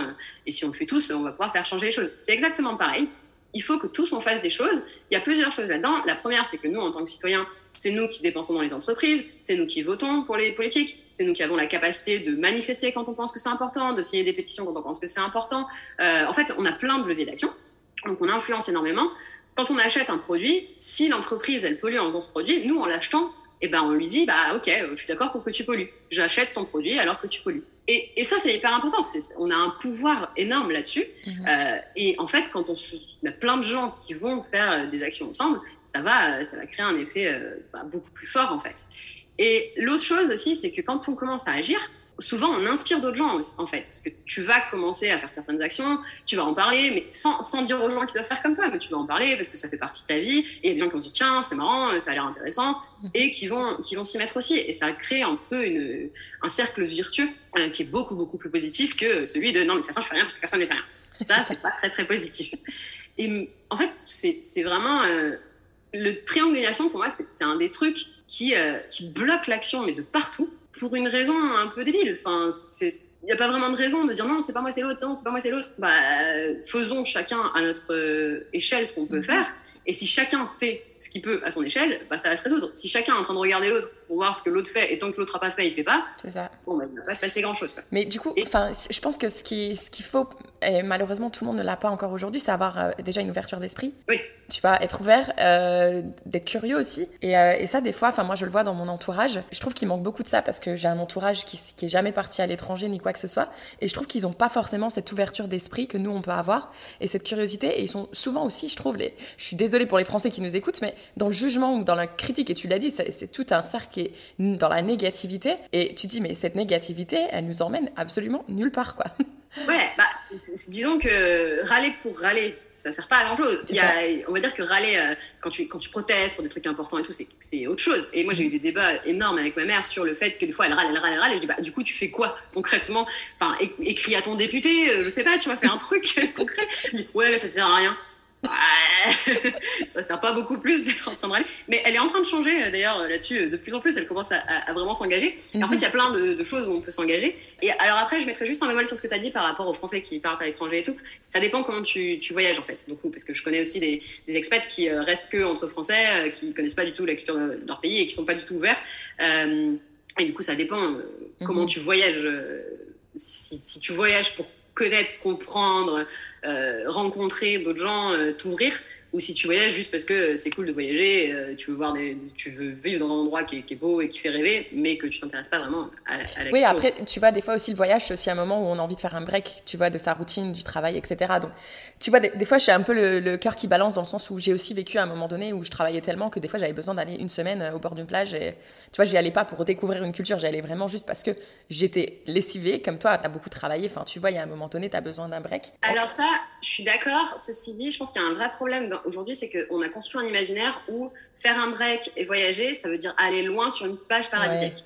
et si on le fait tous, on va pouvoir faire changer les choses. C'est exactement pareil. Il faut que tous on fasse des choses. Il y a plusieurs choses là-dedans. La première, c'est que nous, en tant que citoyens, c'est nous qui dépensons dans les entreprises, c'est nous qui votons pour les politiques, c'est nous qui avons la capacité de manifester quand on pense que c'est important, de signer des pétitions quand on pense que c'est important. Euh, en fait, on a plein de leviers d'action, donc on influence énormément. Quand on achète un produit, si l'entreprise elle pollue en faisant ce produit, nous en l'achetant, eh ben on lui dit bah ok, je suis d'accord pour que tu pollues, j'achète ton produit alors que tu pollues. Et, ça, c'est hyper important. On a un pouvoir énorme là-dessus. Mhm. Euh, et en fait, quand on, a plein de gens qui vont faire euh, des actions ensemble, ça va, ça va créer un effet euh, bah, beaucoup plus fort, en fait. Et l'autre chose aussi, c'est que quand on commence à agir, souvent on inspire d'autres gens en fait, parce que tu vas commencer à faire certaines actions, tu vas en parler, mais sans, sans dire aux gens qui doivent faire comme toi, mais tu vas en parler parce que ça fait partie de ta vie, et il y a des gens qui vont dire tiens c'est marrant, ça a l'air intéressant, et qui vont qui vont s'y mettre aussi, et ça crée un peu une, un cercle virtueux euh, qui est beaucoup beaucoup plus positif que celui de non mais de toute façon je fais rien parce que personne ne fait rien. Ça c'est pas très très positif. Et en fait c'est vraiment euh, le triangulation pour moi c'est un des trucs qui, euh, qui bloque l'action mais de partout pour une raison un peu débile. Enfin, il n'y a pas vraiment de raison de dire non, c'est pas moi, c'est l'autre, non, c'est pas moi, c'est l'autre. Bah, faisons chacun à notre euh, échelle ce qu'on peut mhm. faire. Et si chacun fait ce qu'il peut à son échelle, bah, ça va se résoudre. Si chacun est en train de regarder l'autre pour voir ce que l'autre fait, et tant que l'autre n'a pas fait, il fait pas, ça. Bon, bah, il ne va pas se passer grand-chose. Mais du coup, enfin, je pense que ce qu'il ce qu'il faut, et malheureusement tout le monde ne l'a pas encore aujourd'hui, c'est avoir euh, déjà une ouverture d'esprit. Oui. Tu vas être ouvert, euh, d'être curieux aussi. Et, euh, et ça, des fois, moi je le vois dans mon entourage, je trouve qu'il manque beaucoup de ça parce que j'ai un entourage qui, qui est jamais parti à l'étranger ni quoi que ce soit. Et je trouve qu'ils n'ont pas forcément cette ouverture d'esprit que nous on peut avoir et cette curiosité. Et ils sont souvent aussi, je trouve, les, je suis désolée pour les Français qui nous écoutent, mais dans le jugement ou dans la critique, et tu l'as dit, c'est tout un cercle qui est dans la négativité. Et tu dis, mais cette négativité, elle nous emmène absolument nulle part, quoi. Ouais, bah, disons que râler pour râler, ça sert pas à grand chose. Il y a, on va dire que râler euh, quand, tu, quand tu protestes pour des trucs importants et tout, c'est autre chose. Et moi, j'ai eu des débats énormes avec ma mère sur le fait que des fois, elle râle, elle râle, elle râle. Et je dis, bah, du coup, tu fais quoi concrètement? Enfin, écris à ton député, euh, je sais pas, tu vas faire un truc concret. ouais, mais ça sert à rien. Ça sert pas beaucoup plus d'être en train de râler. Mais elle est en train de changer euh, d'ailleurs euh, là-dessus. Euh, de plus en plus, elle commence à, vraiment s'engager. Et en fait, il y a plein de, choses où on peut s'engager. Et alors après, je mettrais juste un bémol sur ce que tu as dit par rapport aux Français qui partent à l'étranger et tout. Ça dépend comment tu, tu, voyages en fait, beaucoup. Parce que je connais aussi des, des expats qui restent que entre Français, qui connaissent pas du tout la culture de leur pays et qui sont pas du tout ouverts. et du coup, ça dépend comment mhm. tu voyages. Si, si tu voyages pour connaître, comprendre, rencontrer d'autres gens, euh, t'ouvrir ou si tu voyages juste parce que c'est cool de voyager, euh, tu veux voir des, tu veux vivre dans un endroit qui est, beau et qui fait rêver, mais que tu t'intéresses pas vraiment à, à la Oui, après, tu vois, des fois aussi le voyage, c'est aussi un moment où on a envie de faire un break, tu vois, de sa routine, du travail, etc. Donc, tu vois, des, fois, j'ai un peu le, cœur qui balance dans le sens où j'ai aussi vécu à un moment donné où je travaillais tellement que des fois, j'avais besoin d'aller une semaine euh, au bord d'une plage et, tu vois, j'y allais pas pour découvrir une culture, j'y allais vraiment juste parce que j'étais lessivée, comme toi, tu as beaucoup travaillé, enfin, tu vois, il y a un moment donné, tu as besoin d'un break. Alors ça, je suis d'accord. Ceci dit, je pense qu'il y a un vrai problème aujourd'hui, c'est qu'on a construit un imaginaire où faire un break et voyager, ça veut dire aller loin sur une plage paradisiaque.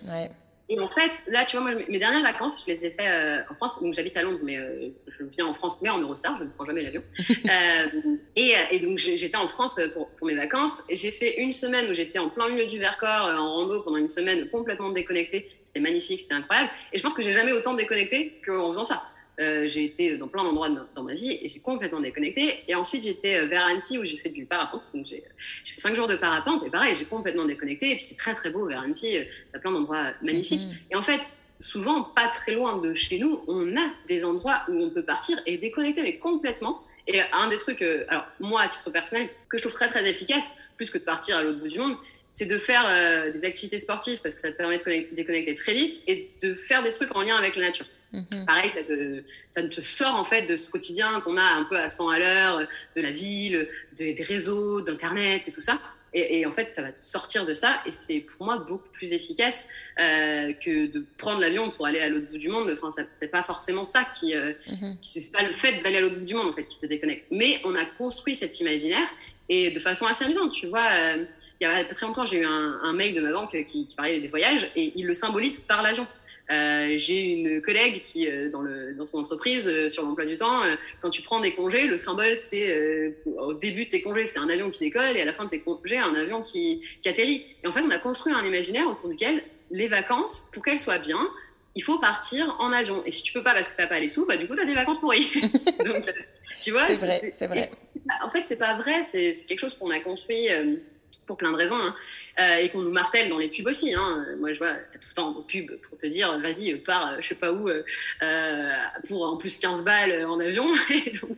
Et en fait, là, tu vois, moi, mes dernières vacances, je les ai fait euh, en France. Donc, j'habite à Londres, mais euh, je viens en France, mais en Eurostar, je ne prends jamais l'avion. Euh, et, donc, j'étais en France pour, pour mes vacances. J'ai fait une semaine où j'étais en plein milieu du Vercors, en rando, pendant une semaine complètement déconnectée. C'était magnifique, c'était incroyable. Et je pense que j'ai jamais autant déconnecté qu'en faisant ça. Euh, j'ai été dans plein d'endroits dans ma vie et j'ai complètement déconnecté. Et ensuite, j'étais euh, vers Annecy où j'ai fait du parapente. Donc, j'ai fait cinq jours de parapente et pareil, j'ai complètement déconnecté. Et puis, c'est très, très beau vers Annecy. Il y a plein d'endroits magnifiques. Mhm. Et en fait, souvent, pas très loin de chez nous, on a des endroits où on peut partir et déconnecter, mais complètement. Et un des trucs, euh, alors moi, à titre personnel, que je trouve très, très efficace, plus que de partir à l'autre bout du monde, c'est de faire des activités sportives parce que ça te permet de déconnecter très vite et de faire des trucs en lien avec la nature. Mhm. Pareil, ça te, ça te, sort en fait de ce quotidien qu'on a un peu à 100 à l'heure, de la ville, des réseaux, d'Internet et tout ça. Et, en fait, ça va te sortir de ça et c'est pour moi beaucoup plus efficace euh, que de prendre l'avion pour aller à l'autre bout du monde. Enfin, c'est pas forcément ça qui, euh, mhm. c'est pas le fait d'aller à l'autre bout du monde en fait qui te déconnecte. Mais on a construit cet imaginaire et de façon assez amusante. Tu vois, euh, il y a pas très longtemps, j'ai eu un, un, mail de ma banque qui, qui parlait des voyages et il le symbolise par l'avion. Euh, j'ai une collègue qui, euh, dans, le, dans son entreprise, euh, sur l'emploi du temps, quand tu prends des congés, le symbole, c'est au début de tes congés, c'est un avion qui décolle, et à la fin de tes congés, un avion qui, qui atterrit. Et en fait, on a construit un imaginaire autour duquel les vacances, pour qu'elles soient bien, il faut partir en avion. Et si tu peux pas parce que tu n'as pas les sous, bah, du coup, tu as des vacances pourries. Donc, tu vois, c'est vrai. Vrai. en fait, c'est pas vrai. C'est quelque chose qu'on a construit pour plein de raisons. Hein. Euh, et qu'on nous martèle dans les pubs aussi. Hein. Moi, je vois, tout le temps des pubs pour te dire, vas-y, pars, euh, je sais pas où, euh, pour en plus 15 balles en avion. et, donc,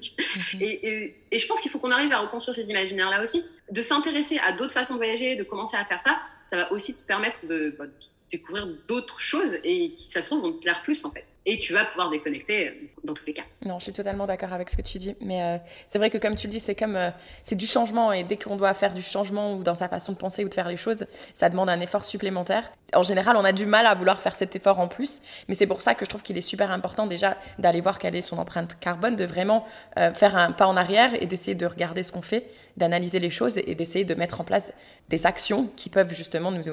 mhm. et, et, je pense qu'il faut qu'on arrive à reconstruire ces imaginaires-là aussi, de s'intéresser à d'autres façons de voyager, de commencer à faire ça. Ça va aussi te permettre de, bah, découvrir d'autres choses et qui, ça se trouve, vont te plaire plus en fait. Et tu vas pouvoir déconnecter euh, dans tous les cas. Non, je suis totalement d'accord avec ce que tu dis. Mais euh, c'est vrai que comme tu le dis, c'est comme euh, c'est du changement et dès qu'on doit faire du changement ou dans sa façon de penser ou de faire les choses, ça demande un effort supplémentaire. En général, on a du mal à vouloir faire cet effort en plus. Mais c'est pour ça que je trouve qu'il est super important déjà d'aller voir quelle est son empreinte carbone, de vraiment faire un pas en arrière et d'essayer de regarder ce qu'on fait, d'analyser les choses et d'essayer de mettre en place des actions qui peuvent justement nous,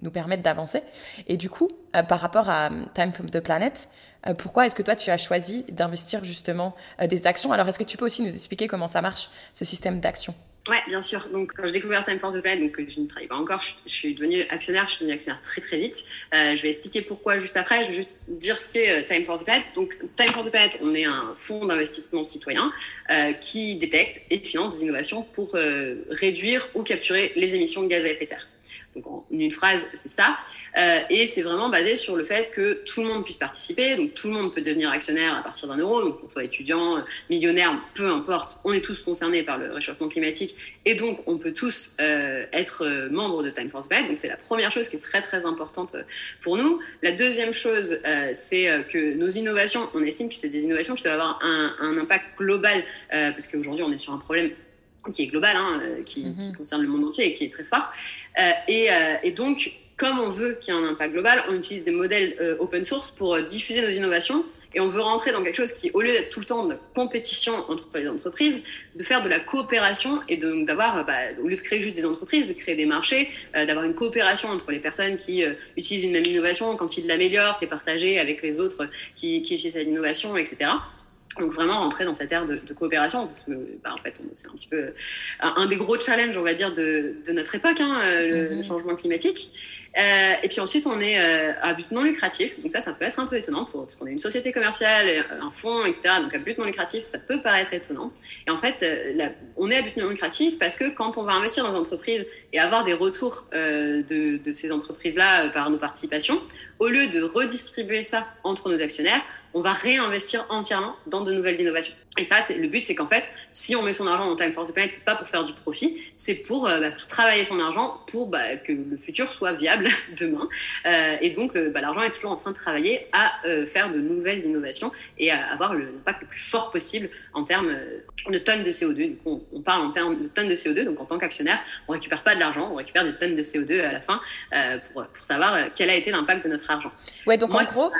nous permettre d'avancer. Et du coup, euh, par rapport à euh, Time from the Planet, euh, pourquoi est-ce que toi tu as choisi d'investir justement des actions? Alors est-ce que tu peux aussi nous expliquer comment ça marche, ce système d'action? Ouais, bien sûr. Donc, quand j'ai découvert Time for the Planet, donc je ne travaille pas encore, je, suis devenue actionnaire, je suis devenue actionnaire très très vite. je vais expliquer pourquoi juste après. Je vais juste dire ce qu'est Time for the Planet. Donc, Time for the Planet, on est un fonds d'investissement citoyen qui détecte et finance des innovations pour réduire ou capturer les émissions de gaz à effet de serre. Donc en une phrase, c'est ça. Euh, et c'est vraiment basé sur le fait que tout le monde puisse participer. Donc tout le monde peut devenir actionnaire à partir d'un euro. Donc qu'on soit étudiant, euh, millionnaire, peu importe, on est tous concernés par le réchauffement climatique. Et donc on peut tous euh, être euh, membres de Time for Bed. Donc c'est la première chose qui est très très importante euh, pour nous. La deuxième chose, euh, c'est que nos innovations, on estime que c'est des innovations qui doivent avoir un, un impact global parce qu'aujourd'hui on est sur un problème qui est global, hein, euh, qui, qui, mhm. concerne le monde entier et qui est très fort. Euh, et, euh, et, donc, comme on veut qu'il y ait un impact global, on utilise des modèles euh, open source pour euh, diffuser nos innovations. Et on veut rentrer dans quelque chose qui, au lieu d'être tout le temps de compétition entre les entreprises, de faire de la coopération et d'avoir, bah, au lieu de créer juste des entreprises, de créer des marchés, d'avoir une coopération entre les personnes qui utilisent une même innovation. Quand ils l'améliorent, c'est partagé avec les autres qui, qui utilisent cette innovation, etc. Donc vraiment rentrer dans cette ère de, de coopération, parce que bah, en fait c'est un petit peu un, des gros challenges, on va dire, de, de notre époque, hein, le, le, mm-hmm. changement climatique. Euh, et puis ensuite, on est euh, à but non lucratif. Donc ça, ça peut être un peu étonnant pour, parce qu'on est une société commerciale, un fonds, etc. Donc à but non lucratif, ça peut paraître étonnant. Et en fait, euh, on est à but non lucratif parce que quand on va investir dans une entreprise et avoir des retours euh, de, de, ces entreprises-là euh, par nos participations, au lieu de redistribuer ça entre nos actionnaires, on va réinvestir entièrement dans de nouvelles innovations. Et ça, c'est le but, c'est qu'en fait, si on met son argent dans Time for the Planet, c'est pas pour faire du profit, c'est pour euh, bah, travailler son argent pour bah, que le futur soit viable demain. Euh, et donc, euh, bah, l'argent est toujours en train de travailler à euh, faire de nouvelles innovations et à avoir l'impact le plus fort possible en termes de tonnes de CO2. Du coup, on, on, parle en termes de tonnes de CO2. Donc, en tant qu'actionnaire, on récupère pas de l'argent, on récupère des tonnes de CO2 à la fin pour, pour savoir quel a été l'impact de notre argent. Ouais, donc Moi, en gros,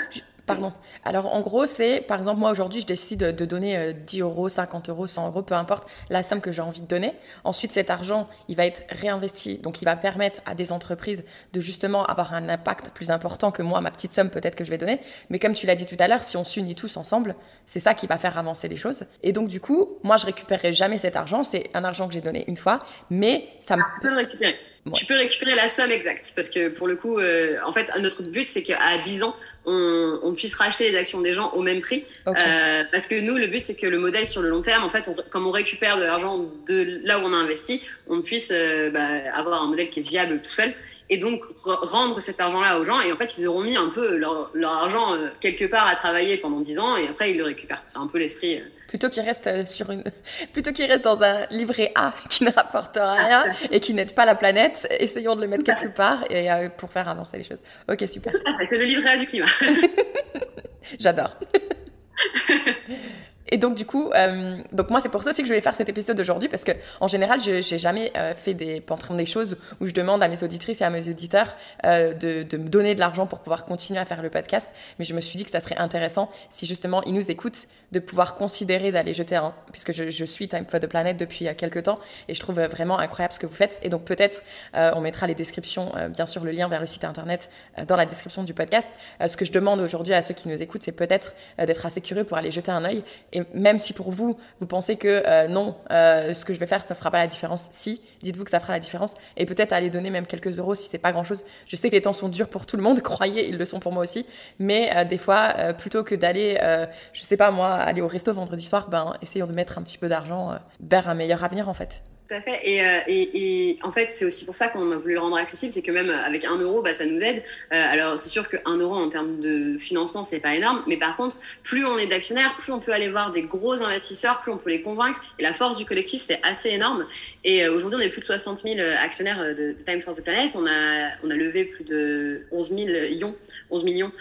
Pardon. Alors en gros, c'est par exemple moi aujourd'hui, je décide de donner 10 euh, euros, 50 euros, 100 euros, peu importe la somme que j'ai envie de donner. Ensuite, cet argent, il va être réinvesti, donc il va permettre à des entreprises de justement avoir un impact plus important que moi, ma petite somme peut-être que je vais donner. Mais comme tu l'as dit tout à l'heure, si on s'unit tous ensemble, c'est ça qui va faire avancer les choses. Et donc du coup, moi, je récupérerai jamais cet argent. C'est un argent que j'ai donné une fois, mais ça me. Ah, tu peux le récupérer. Tu peux récupérer la somme exacte parce que pour le coup, euh, en fait, notre but c'est qu'à 10 ans, on, puisse racheter les actions des gens au même prix. Euh, parce que nous, le but c'est que le modèle sur le long terme, en fait, comme on récupère de l'argent de là où on a investi, on puisse euh, bah, avoir un modèle qui est viable tout seul et donc rendre cet argent-là aux gens. Et en fait, ils auront mis un peu leur, argent quelque part à travailler pendant 10 ans et après ils le récupèrent. C'est un peu l'esprit plutôt qu'il reste euh, sur une, plutôt qu'il reste dans un livret A qui ne rapporte rien ah, et qui n'aide pas la planète, essayons de le mettre quelque part et euh, pour faire avancer les choses. Ok, super. C'est le livret A du climat. J'adore. Et donc du coup, euh, donc moi c'est pour ça aussi que je vais faire cet épisode aujourd'hui parce que en général, je n'ai jamais euh, fait des des choses où je demande à mes auditrices et à mes auditeurs euh, de, de, me donner de l'argent pour pouvoir continuer à faire le podcast. Mais je me suis dit que ça serait intéressant si justement ils nous écoutent de pouvoir considérer d'aller jeter un, puisque je, je, suis Time for the Planet depuis quelques temps et je trouve vraiment incroyable ce que vous faites. Et donc peut-être on mettra les descriptions, bien sûr le lien vers le site internet dans la description du podcast. ce que je demande aujourd'hui à ceux qui nous écoutent, c'est peut-être d'être assez curieux pour aller jeter un œil et même si pour vous, vous pensez que euh, non, euh, ce que je vais faire, ça ne fera pas la différence, si, dites-vous que ça fera la différence. Et peut-être aller donner même quelques euros si c'est pas grand-chose. Je sais que les temps sont durs pour tout le monde, croyez, ils le sont pour moi aussi. Mais euh, des fois, plutôt que d'aller, je sais pas moi, aller au resto vendredi soir, ben, essayons de mettre un petit peu d'argent vers un meilleur avenir en fait. Tout à fait. Euh, et, et, en fait, c'est aussi pour ça qu'on a voulu le rendre accessible, c'est que même avec un euro, bah, ça nous aide. Euh, alors, c'est sûr qu'un euro en termes de financement, c'est pas énorme, mais par contre, plus on est d'actionnaires, plus on peut aller voir des gros investisseurs, plus on peut les convaincre. Et la force du collectif, c'est assez énorme. Et euh, aujourd'hui, on est plus de 60 000 actionnaires de, Time for the Planet. On a, on a levé plus de 11 millions, 11 millions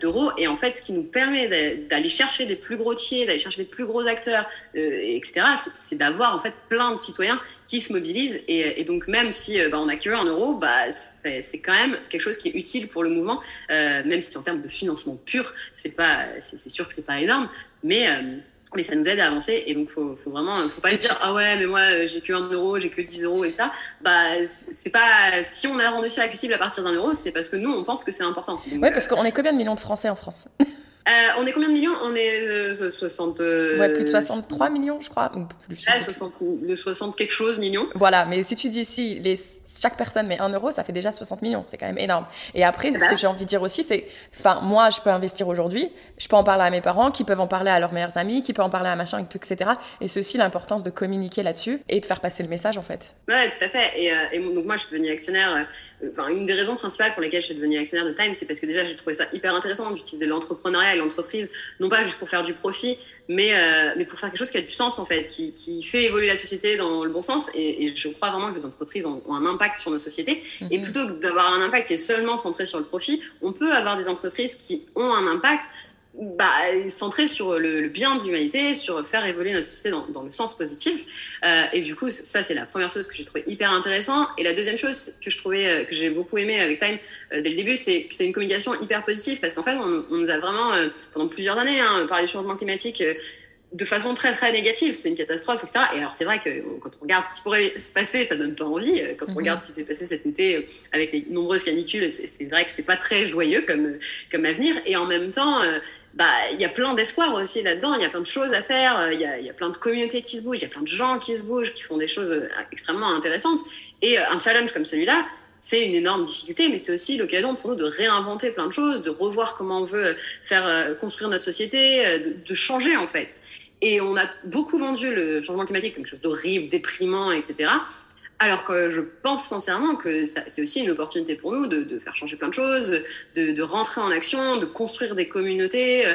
d'euros. Et en fait, ce qui nous permet d'aller chercher des plus gros tiers, d'aller chercher des plus gros acteurs, etc., c'est d'avoir en fait plein de citoyens qui se mobilisent. Et, donc, même si euh, bah, on a que un euro, bah, c'est quand même quelque chose qui est utile pour le mouvement, euh, même si en termes de financement pur, c'est sûr que c'est pas énorme, mais euh, mais ça nous aide à avancer. Et donc faut, faut vraiment faut pas se dire ah ouais mais moi j'ai que un euro j'ai que 10 euros et ça. Bah c'est pas si on a rendu ça accessible à partir d'un euro c'est parce que nous on pense que c'est important. Oui, ouais parce qu'on est combien de millions de Français en France? Euh, on est combien de millions? On est 60. Euh, ouais, plus de 63 millions, je crois. Ou plus, 60, 60 quelque chose millions. Voilà, mais si tu dis si les, chaque personne met 1 euro, ça fait déjà 60 millions. C'est quand même énorme. Et après, ce que j'ai envie de dire aussi, c'est, enfin, moi, je peux investir aujourd'hui, je peux en parler à mes parents, qui peuvent en parler à leurs meilleurs amis, qui peuvent en parler à machin, etc. Et c'est aussi l'importance de communiquer là-dessus et de faire passer le message, en fait. Ouais, tout à fait. Et, euh, et donc, moi, je suis devenue actionnaire enfin, une des raisons principales pour lesquelles je suis devenue actionnaire de Time, c'est parce que déjà, j'ai trouvé ça hyper intéressant d'utiliser l'entrepreneuriat et l'entreprise, non pas juste pour faire du profit, mais, euh, mais pour faire quelque chose qui a du sens, en fait, qui, qui fait évoluer la société dans le bon sens. Et, et je crois vraiment que les entreprises ont, ont, un impact sur nos sociétés. Mhm. Et plutôt que d'avoir un impact qui est seulement centré sur le profit, on peut avoir des entreprises qui ont un impact bah, centré sur le, bien de l'humanité, sur faire évoluer notre société dans, dans le sens positif. Euh, et du coup, ça, c'est la première chose que j'ai trouvé hyper intéressant. Et la deuxième chose que je trouvais, euh, que j'ai beaucoup aimé avec Time euh, dès le début, c'est que c'est une communication hyper positive parce qu'en fait, on, on, nous a vraiment, euh, pendant plusieurs années, hein, parlé du changement climatique de façon très très négative, c'est une catastrophe, etc. Et alors c'est vrai que quand on regarde ce qui pourrait se passer, ça donne pas envie. Quand on mhm. regarde ce qui s'est passé cet été avec les nombreuses canicules, c'est vrai que c'est pas très joyeux comme comme avenir. Et en même temps, bah, il y a plein d'espoir aussi là-dedans, il y a plein de choses à faire, euh, il y a, plein de communautés qui se bougent, il y a plein de gens qui se bougent, qui font des choses euh, extrêmement intéressantes. Et euh, un challenge comme celui-là, c'est une énorme difficulté, mais c'est aussi l'occasion pour nous de réinventer plein de choses, de revoir comment on veut faire construire notre société, de changer en fait. Et on a beaucoup vendu le changement climatique comme quelque chose d'horrible, déprimant, etc. Alors que je pense sincèrement que c'est aussi une opportunité pour nous de, faire changer plein de choses, de, rentrer en action, de construire des communautés. Euh,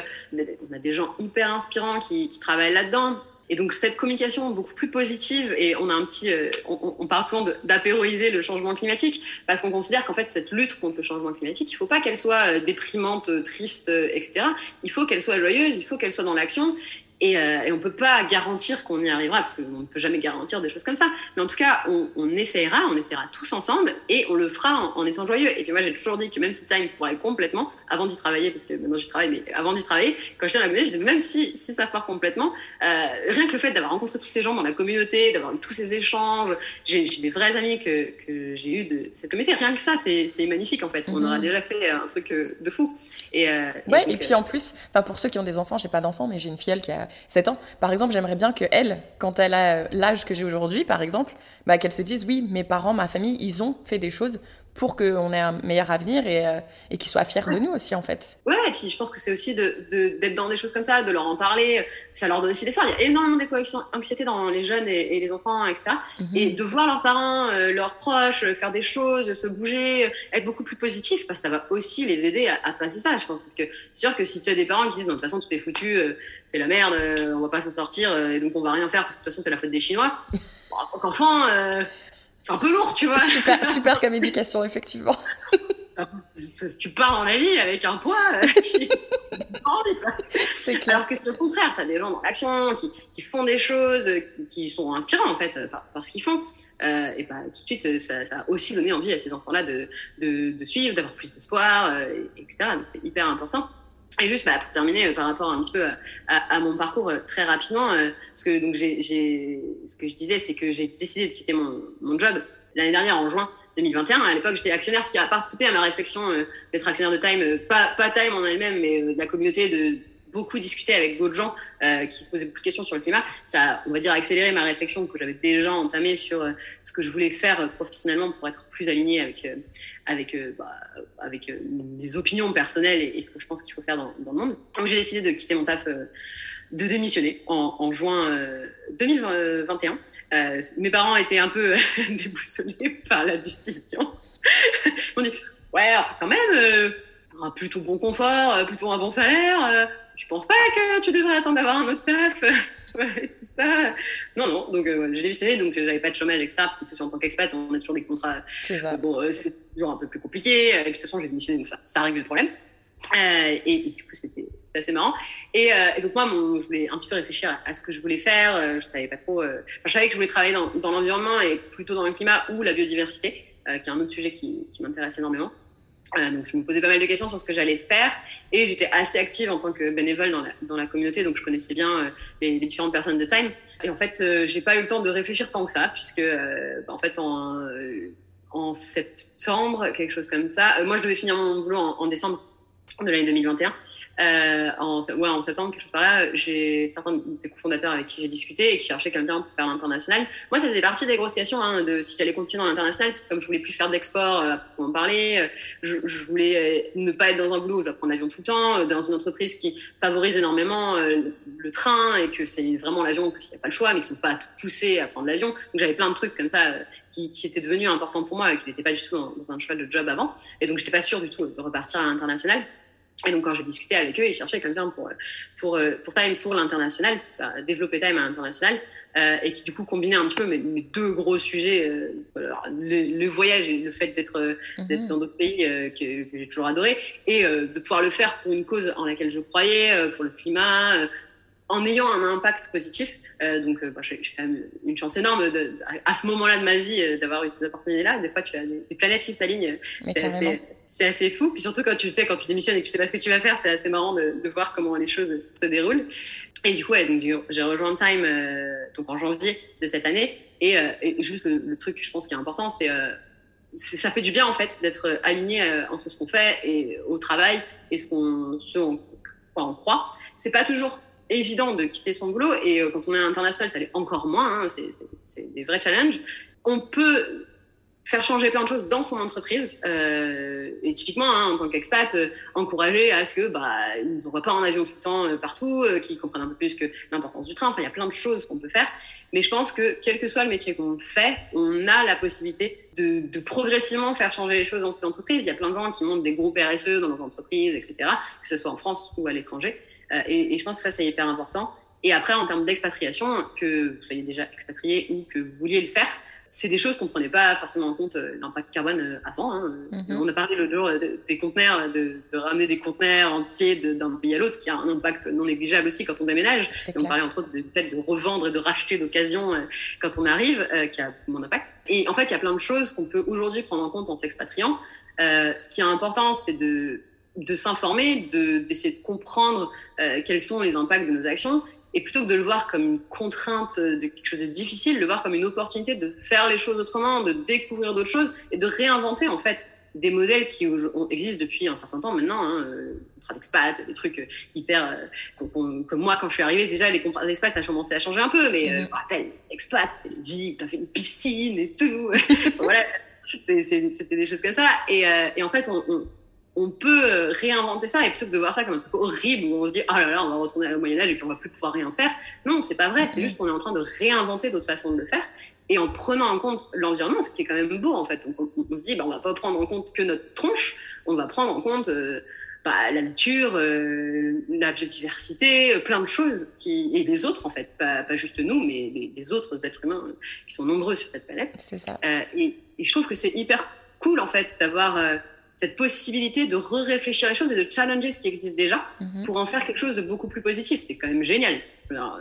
on a des gens hyper inspirants qui, travaillent là-dedans. Et donc cette communication beaucoup plus positive, et on a un petit, euh, on, on, parle souvent d'apéroiser le changement climatique, parce qu'on considère qu'en fait cette lutte contre le changement climatique, il ne faut pas qu'elle soit euh, déprimante, triste, etc. Il faut qu'elle soit joyeuse, il faut qu'elle soit dans l'action, et, euh, et on ne peut pas garantir qu'on y arrivera, parce qu'on ne peut jamais garantir des choses comme ça. Mais en tout cas, on, on essaiera, on essaiera tous ensemble, et on le fera en, étant joyeux. Et puis moi, j'ai toujours dit que même si Time foirait complètement, avant d'y travailler, parce que maintenant j'y travaille, mais avant d'y travailler, quand j'étais à la communauté, même si, si ça foire complètement, euh, rien que le fait d'avoir rencontré tous ces gens dans la communauté, d'avoir eu tous ces échanges, j'ai des vrais amis que, que j'ai eu de cette communauté, rien que ça, c'est magnifique en fait. On aura mhm. déjà fait un truc euh, de fou. Et, euh, ouais, et, puis en plus, pour ceux qui ont des enfants, j'ai pas d'enfants, mais j'ai une fille qui a 7 ans. Par exemple, j'aimerais bien que elle, quand elle a l'âge que j'ai aujourd'hui, par exemple, bah, qu'elle se dise oui, mes parents, ma famille, ils ont fait des choses pour qu'on ait un meilleur avenir et, euh, et qu'ils soient fiers de nous aussi, en fait. Ouais, et puis je pense que c'est aussi d'être de, d'être dans des choses comme ça, de leur en parler. Ça leur donne aussi des soins. Il y a énormément d'éco-anxiété dans les jeunes et, les enfants, etc. Mhm. Et de voir leurs parents, euh, leurs proches euh, faire des choses, se bouger, être beaucoup plus positif, bah, ça va aussi les aider à, passer ça, je pense. Parce que c'est sûr que si tu as des parents qui disent, de toute façon, tout est foutu, c'est la merde, on va pas s'en sortir, et donc on va rien faire parce que de toute façon, c'est la faute des Chinois. Bon, en tant qu'enfant, un peu lourd, tu vois. Super, super comme éducation, effectivement. tu pars dans la vie avec un poids euh, qui... Alors que c'est le contraire, tu as des gens dans l'action qui, qui, font des choses, qui, qui sont inspirants en fait par, ce qu'ils font. Euh, et bah, tout de suite, ça, ça, a aussi donné envie à ces enfants-là de, de, de, suivre, d'avoir plus d'espoir, euh, etc. Donc c'est hyper important. Et juste bah, pour terminer euh, par rapport un petit peu à, mon parcours euh, très rapidement, euh, parce que donc j'ai, ce que je disais, c'est que j'ai décidé de quitter mon, mon job l'année dernière en juin 2021. À l'époque, j'étais actionnaire, ce qui a participé à ma réflexion d'être actionnaire de Time, pas, pas Time en elle-même, mais de la communauté de beaucoup discuter avec d'autres gens euh, qui se posaient beaucoup de questions sur le climat. Ça on va dire, accéléré ma réflexion que j'avais déjà entamée sur euh, ce que je voulais faire euh, professionnellement pour être plus aligné avec, avec, bah, avec mes opinions personnelles et, ce que je pense qu'il faut faire dans, le monde. Donc j'ai décidé de quitter mon taf, de démissionner en, juin 2021. mes parents étaient un peu déboussolés par la décision. Ils m'ont dit, ouais, quand même, un plutôt bon confort, plutôt un bon salaire je pense pas que tu devrais attendre d'avoir un autre taf? ouais, c'est ça. Non, non, donc euh, j'ai démissionné, donc j'avais pas de chômage, etc. Parce que en tant qu'expat, on a toujours des contrats. C'est ça. bon, euh, c'est toujours un peu plus compliqué. Et de toute façon, j'ai démissionné, donc ça, ça règle le problème. Euh, et, du coup, c'était assez marrant. Et, et, donc moi, mon, je voulais un petit peu réfléchir à, ce que je voulais faire. je savais pas trop. Enfin, je savais que je voulais travailler dans, dans l'environnement et plutôt dans le climat ou la biodiversité, qui est un autre sujet qui, qui m'intéresse énormément donc je me posais pas mal de questions sur ce que j'allais faire et j'étais assez active en tant que bénévole dans la, dans la communauté, donc je connaissais bien euh, les, différentes personnes de Time. Et en fait, euh, j'ai pas eu le temps de réfléchir tant que ça, puisque euh, bah, en fait en, en septembre, quelque chose comme ça, moi je devais finir mon boulot en décembre de l'année 2021. Euh, en, septembre, quelque chose par là, j'ai certains des cofondateurs avec qui j'ai discuté et qui cherchaient quelqu'un pour faire l'international. Moi, ça faisait partie des grosses questions hein, de si j'allais continuer dans l'international, parce que comme je voulais plus faire d'export, euh, pour en parler, euh, je, je, voulais ne pas être dans un boulot où je dois prendre l'avion tout le temps, dans une entreprise qui favorise énormément le train et que c'est vraiment l'avion, que s'il n'y a pas le choix, mais qui ne sont pas poussés à prendre l'avion. Donc j'avais plein de trucs comme ça qui, qui étaient devenus importants pour moi et qui n'étaient pas du tout dans, dans, un choix de job avant. Et donc j'étais pas sûre du tout de repartir à l'international. Et donc, quand j'ai discuté avec eux, ils cherchaient quelqu'un pour, pour, pour Time, pour l'international, pour faire développer Time à l'international, euh, et qui du coup combinait un petit peu mes, mes deux gros sujets, euh, le, le, voyage et le fait d'être euh, mhm. dans d'autres pays euh, que, que j'ai toujours adoré, et euh, de pouvoir le faire pour une cause en laquelle je croyais, pour le climat, en ayant un impact positif. donc, bah, j'ai quand même une chance énorme de, à, ce moment-là de ma vie d'avoir eu ces opportunités-là. Des fois, tu as des, des planètes qui s'alignent. C'est assez c'est assez fou. Puis surtout quand tu sais, quand tu démissionnes et que tu sais pas ce que tu vas faire, c'est assez marrant de, voir comment les choses se déroulent. Et du coup, donc j'ai rejoint Time euh, donc en janvier de cette année. Et, euh, juste le, truc, je pense, qui est important, c'est euh, ça fait du bien en fait d'être aligné euh, entre ce qu'on fait et au travail et ce qu'on ce en quoi on croit. C'est pas toujours évident de quitter son boulot et quand on est à l'international, ça l'est encore moins. Hein, c'est des vrais challenges. On peut faire changer plein de choses dans son entreprise euh, et typiquement hein, en tant qu'expat euh, encourager à ce que bah ils ne pas en avion tout le temps euh, partout euh, qu'ils comprennent un peu plus que l'importance du train. Enfin il y a plein de choses qu'on peut faire. Mais je pense que quel que soit le métier qu'on fait on a la possibilité de, de, progressivement faire changer les choses dans ces entreprises. Il y a plein de gens qui montent des groupes RSE dans leurs entreprises etc que ce soit en France ou à l'étranger. Euh, et, et je pense que ça c'est hyper important. Et après en termes d'expatriation que vous soyez déjà expatrié ou que vous vouliez le faire c'est des choses qu'on prenait pas forcément en compte euh, l'impact carbone euh, avant. Hein. Mm-hmm. On a parlé l'autre jour des conteneurs, de, de, ramener des conteneurs entiers d'un pays à l'autre, qui a un impact non négligeable aussi quand on déménage. Et on parlait entre autres du fait de revendre et de racheter d'occasion euh, quand on arrive, qui a beaucoup d'impact. Et en fait, il y a plein de choses qu'on peut aujourd'hui prendre en compte en s'expatriant. ce qui est important, c'est de de s'informer, d'essayer de, comprendre quels sont les impacts de nos actions et plutôt que de le voir comme une contrainte de quelque chose de difficile, le voir comme une opportunité de faire les choses autrement, de découvrir d'autres choses et de réinventer en fait des modèles qui existent depuis un certain temps maintenant, hein, euh, contrat d'expat, des trucs hyper. comme moi, quand je suis arrivée, déjà, les contrats d'expat, ça a commencé à changer un peu, mais je me rappelle, expat, c'était une vie, tu as fait une piscine et tout. voilà, c'était des choses comme ça. Et, et en fait, on on peut euh, réinventer ça et plutôt que de voir ça comme un truc horrible où on se dit ah là là on va retourner au Moyen Âge et puis on va plus pouvoir rien faire. Non c'est pas vrai c'est juste qu'on est en train de réinventer d'autres façons de le faire. Et en prenant en compte l'environnement ce qui est quand même beau en fait. On, on, se dit bah, on va pas prendre en compte que notre tronche. On va prendre en compte euh, bah, la nature euh, la biodiversité plein de choses qui et les autres en fait. Pas, pas juste nous mais les, autres êtres humains qui sont nombreux sur cette planète. C'est ça. Et, et, je trouve que c'est hyper cool en fait d'avoir cette possibilité de re-réfléchir les choses et de challenger ce qui existe déjà mhm. pour en faire quelque chose de beaucoup plus positif. C'est quand même génial.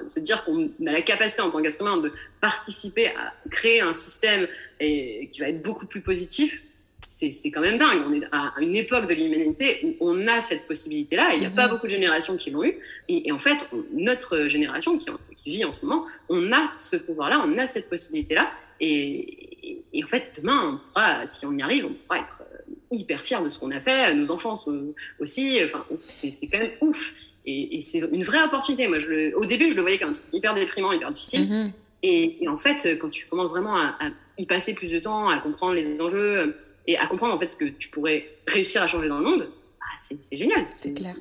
se dire qu'on a la capacité en tant humain de participer à créer un système et, qui va être beaucoup plus positif, c'est quand même dingue. On est à une époque de l'humanité où on a cette possibilité-là et il n'y a pas mhm. beaucoup de générations qui l'ont eu. Et, en fait, notre génération qui, qui, vit en ce moment, on a ce pouvoir-là, on a cette possibilité-là. Et, et, en fait, demain, on pourra, si on y arrive, on pourra être hyper fiers de ce qu'on a fait, nos enfants aussi. Enfin, c'est quand même ouf. Et, c'est une vraie opportunité. Moi, je au début, je le voyais comme hyper déprimant, hyper difficile. Mm-hmm. et, en fait, quand tu commences vraiment à, y passer plus de temps, à comprendre les enjeux et à comprendre en fait ce que tu pourrais réussir à changer dans le monde, bah, c'est génial. C'est clair.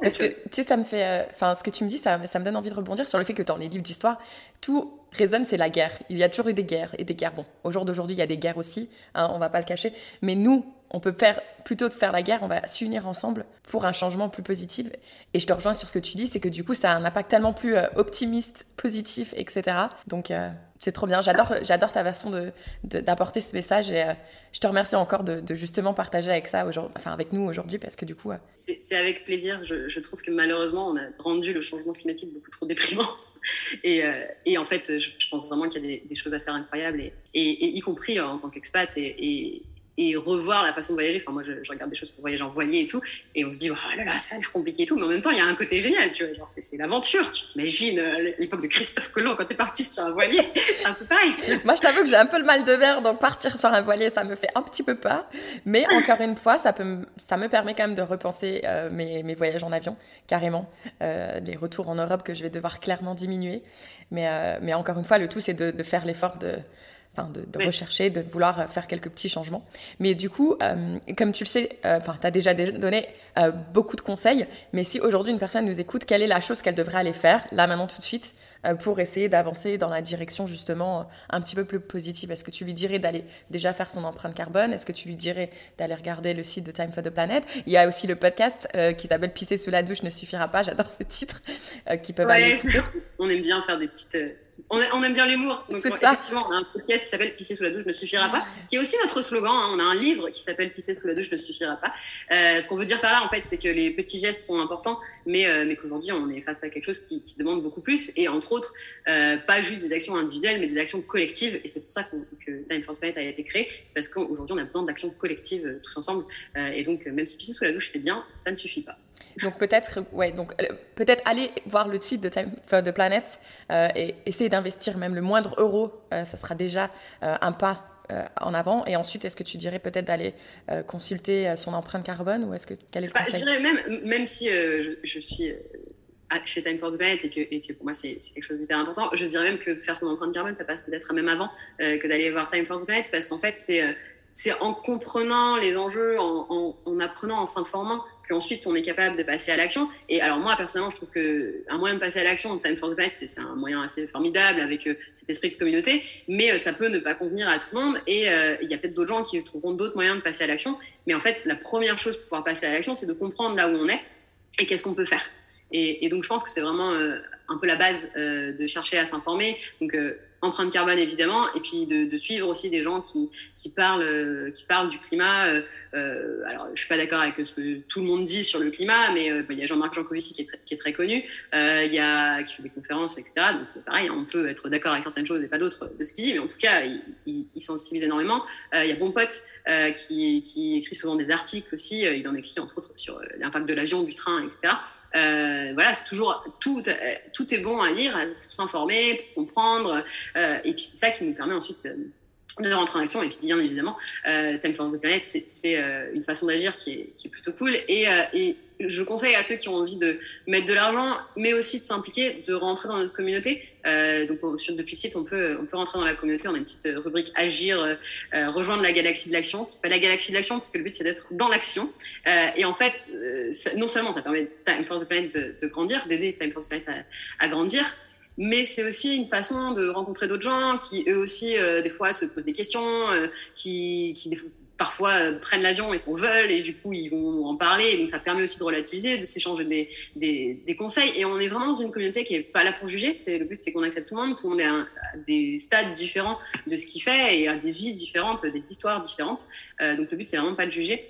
Parce que tu sais, ça me fait. Euh, enfin, ce que tu me dis, ça, ça me donne envie de rebondir sur le fait que dans les livres d'histoire, tout résonne, c'est la guerre. Il y a toujours eu des guerres et des guerres. Bon, au jour d'aujourd'hui, il y a des guerres aussi, hein, on va pas le cacher. Mais nous, on peut faire, plutôt de faire la guerre, on va s'unir ensemble pour un changement plus positif. Et je te rejoins sur ce que tu dis, c'est que du coup, ça a un impact tellement plus euh, optimiste, positif, etc. Donc, euh, c'est trop bien. J'adore, j'adore ta version de, d'apporter ce message et euh, je te remercie encore de, justement partager avec ça, enfin avec nous aujourd'hui, parce que du coup. C'est, avec plaisir. Je, trouve que malheureusement, on a rendu le changement climatique beaucoup trop déprimant. Et, en fait, je, pense vraiment qu'il y a des, choses à faire incroyables, et, y compris en tant qu'expat et revoir la façon de voyager. Enfin, moi, je, regarde des choses pour voyager en voilier et tout, et on se dit, oh là là, ça a l'air compliqué et tout, mais en même temps, il y a un côté génial, tu vois, c'est, l'aventure. Tu t'imagines euh, l'époque de Christophe Colomb quand t'es parti sur un voilier, c'est un peu pareil. moi, je t'avoue que j'ai un peu le mal de verre, donc partir sur un voilier, ça me fait un petit peu peur. Mais encore une fois, ça, peut, ça me permet quand même de repenser euh, mes, voyages en avion, carrément. Euh, les retours en Europe que je vais devoir clairement diminuer. Mais, mais encore une fois, le tout, c'est de faire l'effort de de, rechercher, de vouloir faire quelques petits changements. Mais du coup, euh, comme tu le sais, euh, enfin, tu as déjà donné euh, beaucoup de conseils, mais si aujourd'hui une personne nous écoute, quelle est la chose qu'elle devrait aller faire, là, maintenant, tout de suite, pour essayer d'avancer dans la direction justement un petit peu plus positive? Est-ce que tu lui dirais d'aller déjà faire son empreinte carbone? Est-ce que tu lui dirais d'aller regarder le site de Time for the Planet? Il y a aussi le podcast qui s'appelle Pisser sous la douche ne suffira pas, j'adore ce titre, qui peuvent aller écouter. On aime bien faire des petites on, aime bien l'humour. Donc, effectivement, on a un podcast qui s'appelle Pisser sous la douche ne suffira pas, qui est aussi notre slogan. Hein. On a un livre qui s'appelle Pisser sous la douche ne suffira pas. Euh, ce qu'on veut dire par là, en fait, c'est que les petits gestes sont importants, mais, euh, mais qu'aujourd'hui, on est face à quelque chose qui, demande beaucoup plus. Et entre autres, euh, pas juste des actions individuelles, mais des actions collectives. Et c'est pour ça que Time for Planet a été créé. C'est parce qu'aujourd'hui, on a besoin d'actions collectives tous ensemble. et donc, même si pisser sous la douche, c'est bien, ça ne suffit pas. Donc peut-être, ouais, donc euh, peut-être aller voir le site de Time for the Planet euh, et essayer d'investir même le moindre euro, euh, ça sera déjà un pas en avant. Et ensuite, est-ce que tu dirais peut-être d'aller consulter son empreinte carbone ou est-ce que quel est le bah, Je dirais même, même si je, suis chez Time for the Planet et que, et que pour moi c'est quelque chose d'hyper important, je dirais même que faire son empreinte carbone, ça passe peut-être même avant que d'aller voir Time for the Planet parce qu'en fait c'est c'est en comprenant les enjeux, en, en apprenant, en s'informant ensuite on est capable de passer à l'action. Et alors moi personnellement, je trouve que un moyen de passer à l'action, Time for the Planet, c'est un moyen assez formidable avec euh, cet esprit de communauté, mais euh, ça peut ne pas convenir à tout le monde. Et euh, il y a peut-être d'autres gens qui trouveront d'autres moyens de passer à l'action. Mais en fait, la première chose pour pouvoir passer à l'action, c'est de comprendre là où on est et qu'est-ce qu'on peut faire. Et, donc je pense que c'est vraiment un peu la base de chercher à s'informer. Donc empreinte carbone évidemment, et puis de, suivre aussi des gens qui, qui, parlent, euh, qui parlent du climat. Euh, euh, alors, je suis pas d'accord avec ce que tout le monde dit sur le climat, mais bah, il y a Jean-Marc Jancovici qui est très, qui est très connu, il y a qui fait des conférences, etc. Donc pareil, on peut être d'accord avec certaines choses et pas d'autres de ce qu'il dit, mais en tout cas, il, il, sensibilise énormément. Il y a Bon Pote qui, qui, écrit souvent des articles aussi. il en écrit entre autres sur l'impact de l'avion, du train, etc. Euh, voilà, c'est toujours tout, tout est bon à lire, pour s'informer, pour comprendre, euh, et puis c'est ça qui nous permet ensuite de rentrer en action. Et puis, bien évidemment, euh, Time for the Planet, c'est euh, une façon d'agir qui est, qui est, plutôt cool. Et, euh, et, je conseille à ceux qui ont envie de mettre de l'argent, mais aussi de s'impliquer, de rentrer dans notre communauté. Euh, donc, sur depuis le site, on peut, on peut rentrer dans la communauté. On a une petite rubrique Agir, euh, rejoindre la galaxie de l'action. C'est pas la galaxie de l'action, parce que le but, c'est d'être dans l'action. Euh, et en fait, ça, non seulement ça permet Time for the Planet de, de grandir, d'aider Time for the Planet à, à grandir, mais c'est aussi une façon de rencontrer d'autres gens qui eux aussi euh, des fois se posent des questions, euh, qui, qui parfois euh, prennent l'avion et s'en veulent et du coup ils vont en parler. donc ça permet aussi de relativiser, de s'échanger des, des, des, conseils. Et on est vraiment dans une communauté qui est pas là pour juger. C'est le but, c'est qu'on accepte tout le monde. Tout le monde est à, des stades différents de ce qu'il fait et à des vies différentes, des histoires différentes. donc le but c'est vraiment pas de juger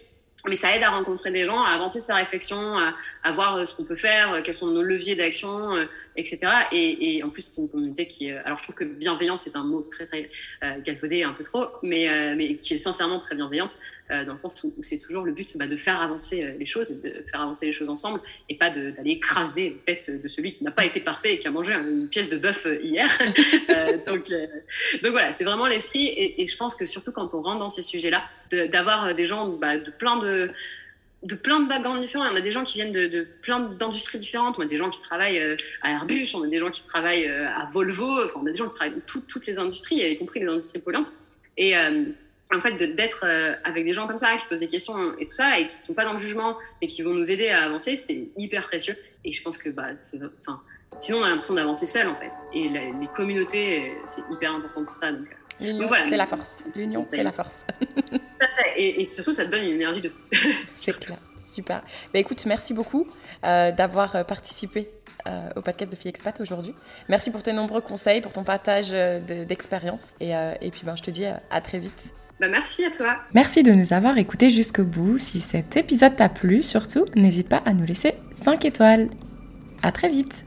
mais ça aide à rencontrer des gens, à avancer sa réflexion, à, à voir euh, ce qu'on peut faire, euh, quels sont nos leviers d'action, euh, etc. Et, et, en plus, c'est une communauté qui, alors je trouve que bienveillance c'est un mot très très euh, galvaudé un peu trop, mais euh, mais qui est sincèrement très bienveillante euh, dans le sens où, où c'est toujours le but bah, de faire avancer les choses, de faire avancer les choses ensemble, et pas d'aller écraser la tête de celui qui n'a pas été parfait et qui a mangé une pièce de bœuf hier. donc donc voilà, c'est vraiment l'esprit, et, et, je pense que surtout quand on rentre dans ces sujets-là, d'avoir des gens bah, de plein de de plein de backgrounds différents. On a des gens qui viennent de, de plein d'industries différentes. On a des gens qui travaillent euh, à Airbus, on a des gens qui travaillent euh, à Volvo. Enfin, on a des gens qui travaillent dans tout, toutes les industries, y compris les industries polluantes. Et euh, en fait, d'être euh, avec des gens comme ça, qui se posent des questions et tout ça, et qui sont pas dans le jugement, mais qui vont nous aider à avancer, c'est hyper précieux. Et je pense que, bah, enfin, sinon on a l'impression d'avancer seul en fait. Et la, les communautés, c'est hyper important pour ça. Donc, L'union, voilà. c'est la force. L'union, c'est la force. et, et, surtout, ça te donne une énergie de fou. c'est clair. Super. Bah, écoute, merci beaucoup euh, d'avoir participé euh, au podcast de Fille Expat aujourd'hui. Merci pour tes nombreux conseils, pour ton partage euh, d'expérience. et, euh, et, puis, ben, je te dis à très vite. Bah, merci à toi. Merci de nous avoir écoutés jusqu'au bout. Si cet épisode t'a plu, surtout, n'hésite pas à nous laisser 5 étoiles. À très vite.